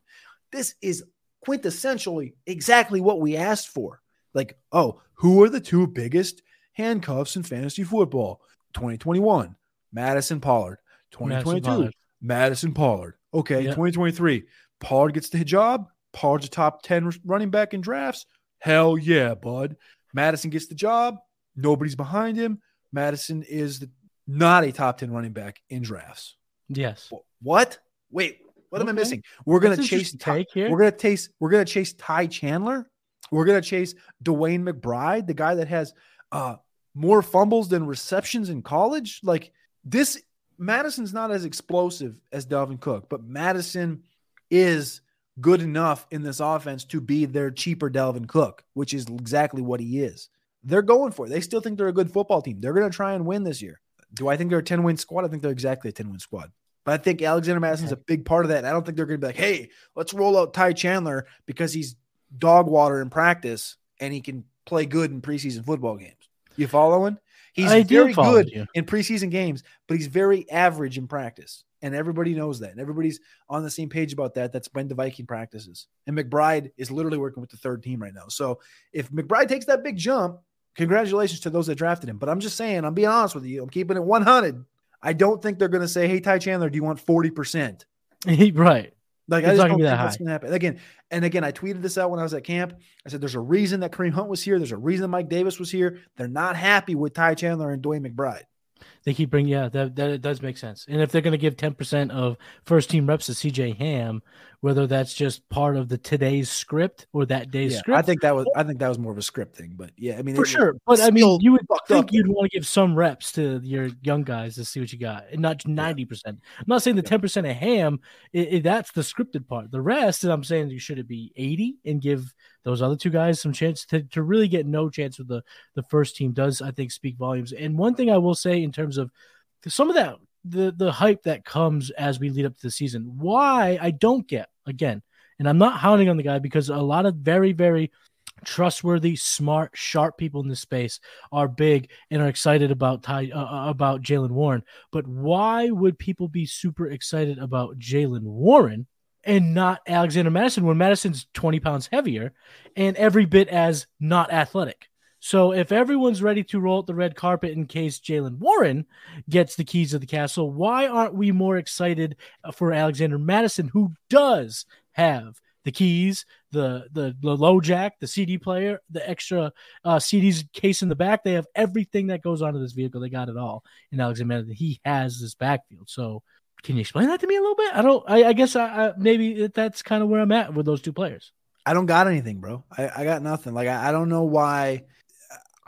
this is quintessentially exactly what we asked for. Like, oh, who are the two biggest handcuffs in fantasy football? 2021, Mattison Pollard. 2022, Mattison Pollard. Mattison Pollard. Okay, yep. 2023, Pollard gets the job. Pollard's a top 10 running back in drafts. Hell yeah, bud. Mattison gets the job. Nobody's behind him. Mattison is the not a top 10 running back in drafts. Yes. What? Wait, what okay. am I missing? We're gonna chase Ty, We're gonna chase. We're gonna chase Ty Chandler. We're gonna chase DeWayne McBride, the guy that has uh more fumbles than receptions in college. Like this, Mattison's not as explosive as Dalvin Cook, but Mattison is good enough in this offense to be their cheaper Dalvin Cook, which is exactly what he is. They're going for it. They still think they're a good football team. They're going to try and win this year. Do I think they're a 10 win squad? I think they're exactly a 10 win squad. But I think Alexander Mattison's a big part of that. And I don't think they're going to be like, hey, let's roll out Ty Chandler because he's dog water in practice and he can play good in preseason football games. You following? He's I very good you. in preseason games, but he's very average in practice. And everybody knows that. And everybody's on the same page about that. That's been the Viking practices. And McBride is literally working with the third team right now. So if McBride takes that big jump, Congratulations to those that drafted him. But I'm just saying, I'm being honest with you. I'm keeping it 100. I don't think they're going to say, "Hey, Ty Chandler, do you want 40 percent?" right. Like it's I just don't think that's going to happen. Again, and again, I tweeted this out when I was at camp. I said, "There's a reason that Kareem Hunt was here. There's a reason Mike Davis was here. They're not happy with Ty Chandler and DeWayne McBride." They keep bringing, yeah, that, that does make sense. And if they're going to give 10% of first team reps to CJ Ham, whether that's just part of the today's script or that day's yeah, script. I think that was, I think that was more of a script thing, but yeah, I mean, for sure. But I mean, you would think you'd want to give some reps to your young guys to see what you got and not 90%. I'm not saying the 10% of Ham, it, it, that's the scripted part. The rest, I'm saying you should it be 80 and give those other two guys some chance to, to really get no chance with the, the first team does, I think, speak volumes. And one thing I will say in terms of some of that, the, the hype that comes as we lead up to the season, why I don't get again, and I'm not hounding on the guy because a lot of very, very trustworthy, smart, sharp people in this space are big and are excited about Ty, uh, uh about Jaylen Warren. But why would people be super excited about Jaylen Warren and not Alexander Mattison when Mattison's 20 pounds heavier and every bit as not athletic. So if everyone's ready to roll out the red carpet in case Jaylen Warren gets the keys of the castle, why aren't we more excited for Alexander Mattison, who does have the keys, the the, the low jack, the CD player, the extra uh, CDs case in the back. They have everything that goes onto this vehicle. They got it all in Alexander. Mattison, he has this backfield. So can you explain that to me a little bit? I don't. I, I guess I, I, maybe that's kind of where I'm at with those two players. I don't got anything, bro. I, I got nothing. Like I, I don't know why.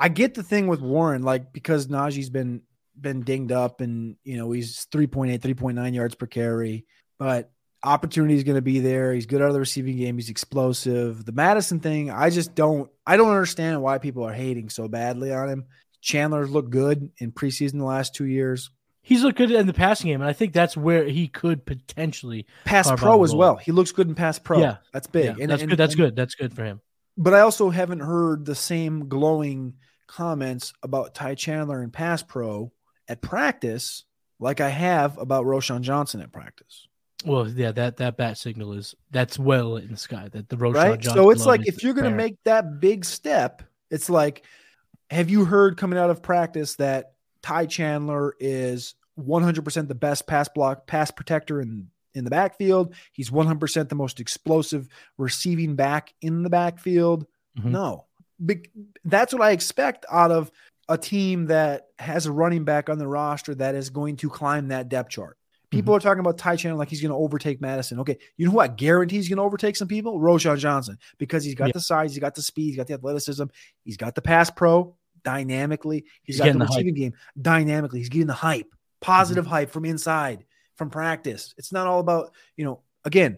I get the thing with Warren, like because Najee's been been dinged up and you know he's 3.8, 3.9 yards per carry, but opportunity is going to be there. He's good out of the receiving game. He's explosive. The Mattison thing, I just don't. I don't understand why people are hating so badly on him. Chandler's looked good in preseason the last two years. He's looked good in the passing game, and I think that's where he could potentially pass pro as well. He looks good in pass pro. Yeah, that's big. Yeah, and, that's and, good. That's and, good. That's good for him. But I also haven't heard the same glowing comments about Ty Chandler and pass pro at practice like I have about Roschon Johnson at practice. Well, yeah, that that bat signal is that's well in the sky. That the Roschon right. Johnson so it's like if you're going to make that big step, it's like, have you heard coming out of practice that Ty Chandler is 100% the best pass block, pass protector in, in the backfield. He's 100% the most explosive receiving back in the backfield. Mm-hmm. No, that's what I expect out of a team that has a running back on the roster that is going to climb that depth chart. People mm-hmm. are talking about Ty Chandler like he's going to overtake Mattison. Okay, you know who I guarantee he's going to overtake some people? Roschon Johnson because he's got yeah. the size, he's got the speed, he's got the athleticism, he's got the pass pro dynamically. he's, he's got the receiving game dynamically. He's getting the hype, positive mm-hmm. hype from inside, from practice. It's not all about, you know, again,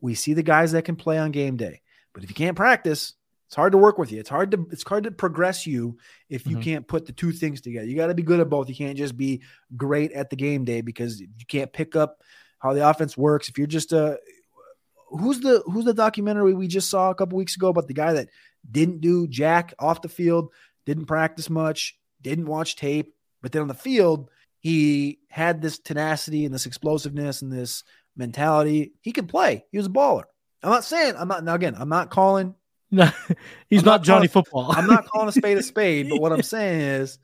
we see the guys that can play on game day, but if you can't practice, it's hard to work with you. It's hard to it's hard to progress you if you mm-hmm. can't put the two things together. You got to be good at both. You can't just be great at the game day because you can't pick up how the offense works. If you're just a who's the who's the documentary we just saw a couple weeks ago about the guy that didn't do jack off the field, didn't practice much, didn't watch tape, but then on the field, he had this tenacity and this explosiveness and this mentality. He could play. He was a baller. I'm not saying I'm not now again, I'm not calling no, he's not, not, Johnny calling, Football. I'm not calling a spade a spade, but what I'm saying is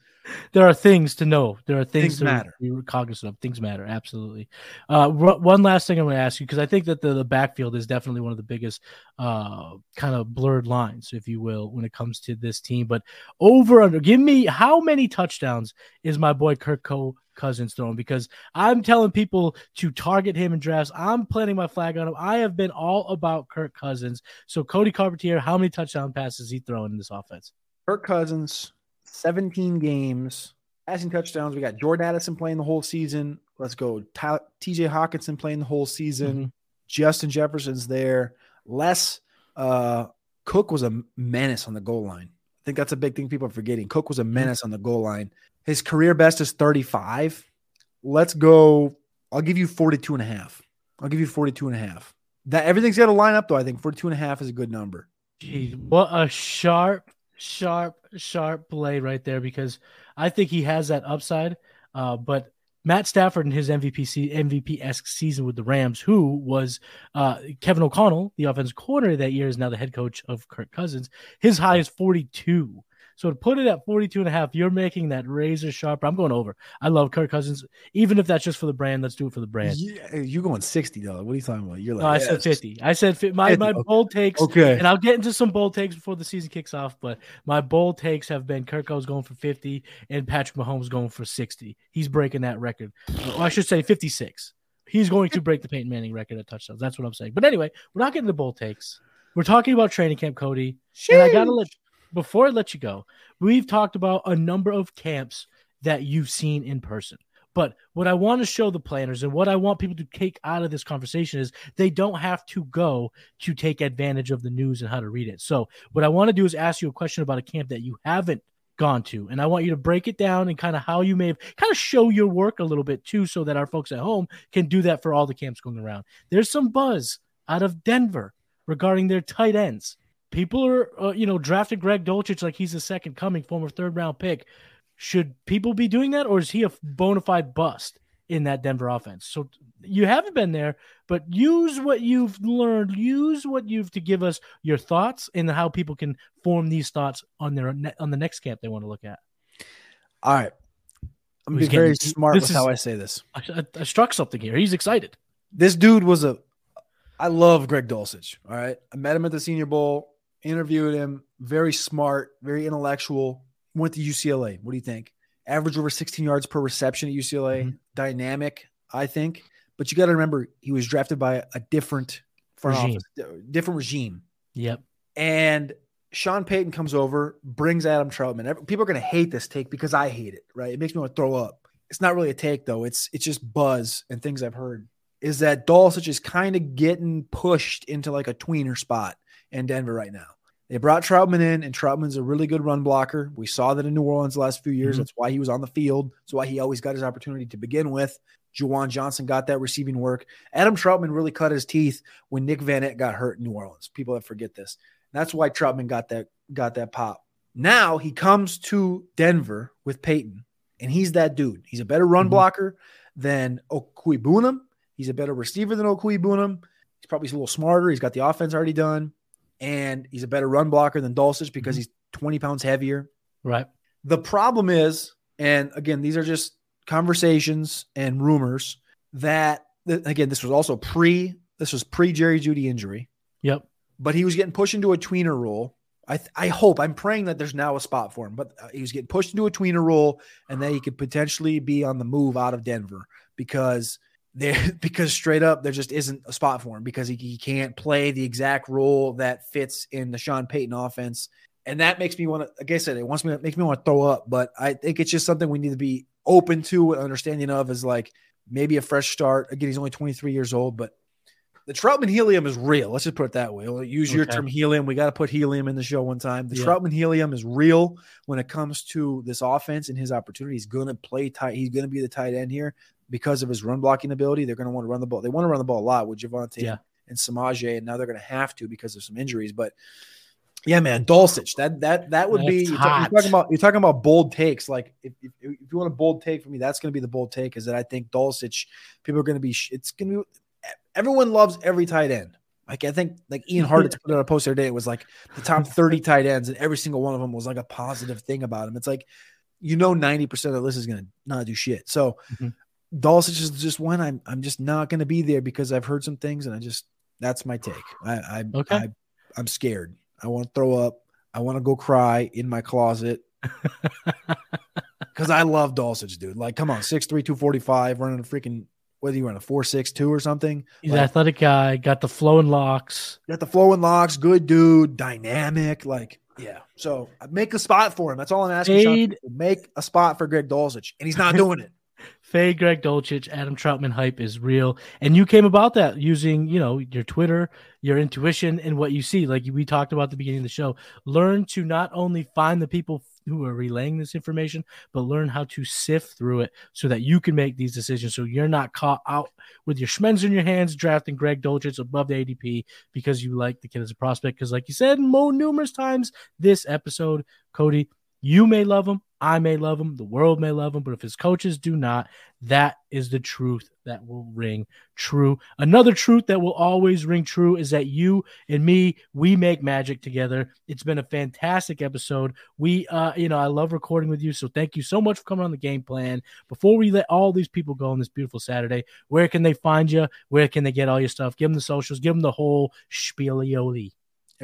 there are things to know. There are things, things to matter. be cognizant of. Things matter, absolutely. Uh, one last thing I'm going to ask you because I think that the, the backfield is definitely one of the biggest uh, kind of blurred lines, if you will, when it comes to this team. But over under, give me how many touchdowns is my boy Kirk Co- Cousins throwing? Because I'm telling people to target him in drafts. I'm planting my flag on him. I have been all about Kirk Cousins. So Cody Carpentier, how many touchdown passes he throwing in this offense? Kirk Cousins 17 games, passing touchdowns. We got Jordan Addison playing the whole season. Let's go. TJ Hockenson playing the whole season. Mm-hmm. Justin Jefferson's there. Les uh, Cook was a menace on the goal line. I think that's a big thing people are forgetting. Cook was a mm-hmm. menace on the goal line. His career best is 35. Let's go. I'll give you 42 and a half. I'll give you 42 and a half. That everything's got to line up though. I think 42 and a half is a good number. Jeez, what a sharp sharp, sharp play right there because I think he has that upside. Uh, but Matt Stafford in his MVP MVP esque season with the Rams, who was uh, Kevin O'Connell, the offensive coordinator that year, is now the head coach of Kirk Cousins. His high is 42. So to put it at 42 and a half, you're making that razor sharp. I'm going over. I love Kirk Cousins. Even if that's just for the brand, let's do it for the brand. Yeah, you're going 60 though. What are you talking about? You're like, no, I yes. said 50. I said my, my bold takes. Okay. And I'll get into some bold takes before the season kicks off, but my bold takes have been Kirk Cousins going for 50 and Patrick Mahomes going for 60. He's breaking that record. Or I should say 56. He's going to break the Peyton Manning record at touchdowns. That's what I'm saying. But anyway, we're not getting the bold takes. We're talking about training camp, Cody. Sheesh. And I gotta let before I let you go, we've talked about a number of camps that you've seen in person. But what I want to show the planners and what I want people to take out of this conversation is they don't have to go to take advantage of the news and how to read it. So, what I want to do is ask you a question about a camp that you haven't gone to. And I want you to break it down and kind of how you may have kind of show your work a little bit too, so that our folks at home can do that for all the camps going around. There's some buzz out of Denver regarding their tight ends people are, uh, you know, drafting Greg Dulcich like he's a second coming, former third round pick. Should people be doing that, or is he a bona fide bust in that Denver offense? So you haven't been there, but use what you've learned, use what you've to give us your thoughts and how people can form these thoughts on their on the next camp they want to look at. All right, I'm be very smart with is, how I say this. I, I, I struck something here. He's excited. This dude was a I love Greg Dulcich. All right. I met him at the Senior Bowl, interviewed him. Very smart, very intellectual. Went to UCLA. What do you think? Average over 16 yards per reception at UCLA. Mhm. Dynamic, I think. But you got to remember, he was drafted by a different front Regime. office, different regime. Yep. And Sean Payton comes over, brings Adam Trautman. People are going to hate this take because I hate it, right? It makes me want to throw up. It's not really a take though. It's it's just buzz and things I've heard. Is that Dulcich is kind of getting pushed into like a tweener spot in Denver right now. They brought Trautman in, and Trautman's a really good run blocker. We saw that in New Orleans the last few years. Mhm. That's why he was on the field. That's why he always got his opportunity to begin with. Juwan Johnson got that receiving work. Adam Trautman really cut his teeth when Nick Van got hurt in New Orleans. People that forget this. That's why Trautman got that got that pop. Now he comes to Denver with Peyton, and he's that dude. He's a better run Mhm. blocker than Okui. He's a better receiver than Okui. He's probably a little smarter. He's got the offense already done, and he's a better run blocker than Dulcich because Mhm. he's 20 pounds heavier. Right. The problem is, and again, these are just conversations and rumors that that- again, this was also pre this was pre Jerry Jeudy injury, Yep. but he was getting pushed into a tweener role. I th- I hope I'm praying that there's now a spot for him, but uh, he was getting pushed into a tweener role, and that he could potentially be on the move out of Denver because there because straight up there just isn't a spot for him because he, he can't play the exact role that fits in the Sean Payton offense and that makes me want to like i said it wants me makes me want to throw up but i think it's just something we need to be open to and understanding of is like maybe a fresh start again he's only 23 years old but the Trautman helium is real. Let's just put it that way. We'll use your Okay. term helium. We got to put helium in the show one time. The Yeah. Trautman helium is real when it comes to this offense and his opportunity. He's going to play tight. He's going to be the tight end here because of his run blocking ability. They're going to want to run the ball. They want to run the ball a lot with Javonte Yeah. and Samaje, and now they're going to have to because of some injuries. But yeah, man, Dulcich. That that that would be you're, you're talking about. You're talking about bold takes. Like if, if, if you want a bold take for me, that's going to be the bold take. Is that I think Dulcich. People are going to be. It's going to be. Everyone loves every tight end. Like I think like Ian Hartitz put out a post the other day. It was like the top 30 tight ends, and every single one of them was like a positive thing about him. It's like you know 90% of the list is gonna not do shit. So Mhm. Dulcich is just one I'm I'm just not gonna be there because I've heard some things and I just that's my take. I I, Okay. I I'm scared. I want to throw up. I want to go cry in my closet. Because I love Dulcich, dude. Like, come on, 6'3, 245, running a freaking whether you run a 4'6'2 or something. He's Like, an athletic guy, got the flowing locks. Got the flowing locks, good dude, dynamic. Like, yeah. So make a spot for him. That's all I'm asking. Make a spot for Greg Dulcich, and he's not doing it. Fade Greg Dulcich, Adam Trautman hype is real. And you came about that using, you know, your Twitter, your intuition, and what you see. Like we talked about at the beginning of the show. Learn to not only find the people who are relaying this information, but learn how to sift through it so that you can make these decisions. So you're not caught out with your schmens in your hands drafting Greg Dulcich above the ADP because you like the kid as a prospect. Because, like you said more numerous times this episode, Cody, you may love him. I may love him. The world may love him. But if his coaches do not, that is the truth that will ring true. Another truth that will always ring true is that you and me, we make magic together. It's been a fantastic episode. We, uh, you know, I love recording with you. So thank you so much for coming on the game plan. Before we let all these people go on this beautiful Saturday, where can they find you? Where can they get all your stuff? Give them the socials. Give them the whole spielioli.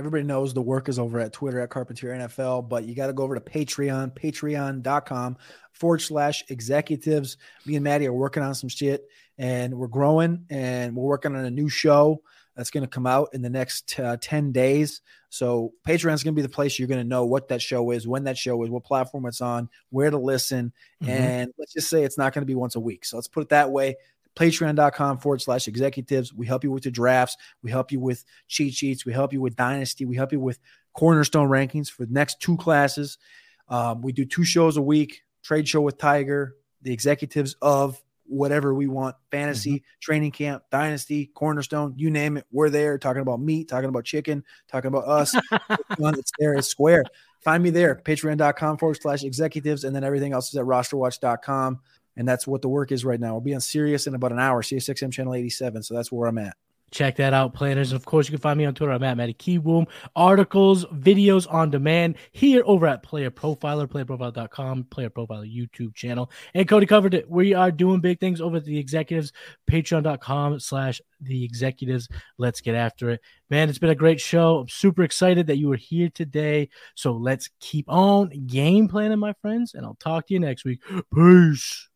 Everybody knows the work is over at Twitter at Carpentier NFL, but you got to go over to Patreon, patreon.com forward slash executives. Me and Maddie are working on some shit and we're growing and we're working on a new show that's going to come out in the next uh, 10 days. So Patreon is going to be the place you're going to know what that show is, when that show is, what platform it's on, where to listen. Mhm. And let's just say it's not going to be once a week. So let's put it that way. Patreon.com forward slash executives. We help you with the drafts. We help you with cheat sheets. We help you with Dynasty. We help you with cornerstone rankings for the next two classes. Um, we do two shows a week trade show with Tiger, the executives of whatever we want fantasy, training camp, dynasty, cornerstone, you name it. We're there talking about meat, talking about chicken, talking about us. it's there, it's square. Find me there, patreon.com forward slash executives, and then everything else is at rosterwatch.com. And that's what the work is right now. We'll be on Sirius in about an hour, Sirius XM channel 87. So that's where I'm at. Check that out, planners. And of course, you can find me on Twitter. I'm at Matty Kiwoom. Articles, videos on demand here over at Player Profiler, playerprofiler.com, Player Profiler YouTube channel. And Cody covered it. We are doing big things over at the executives, patreon.com slash the executives. Let's get after it. Man, it's been a great show. I'm super excited that you were here today. So let's keep on game planning, my friends. And I'll talk to you next week. Peace.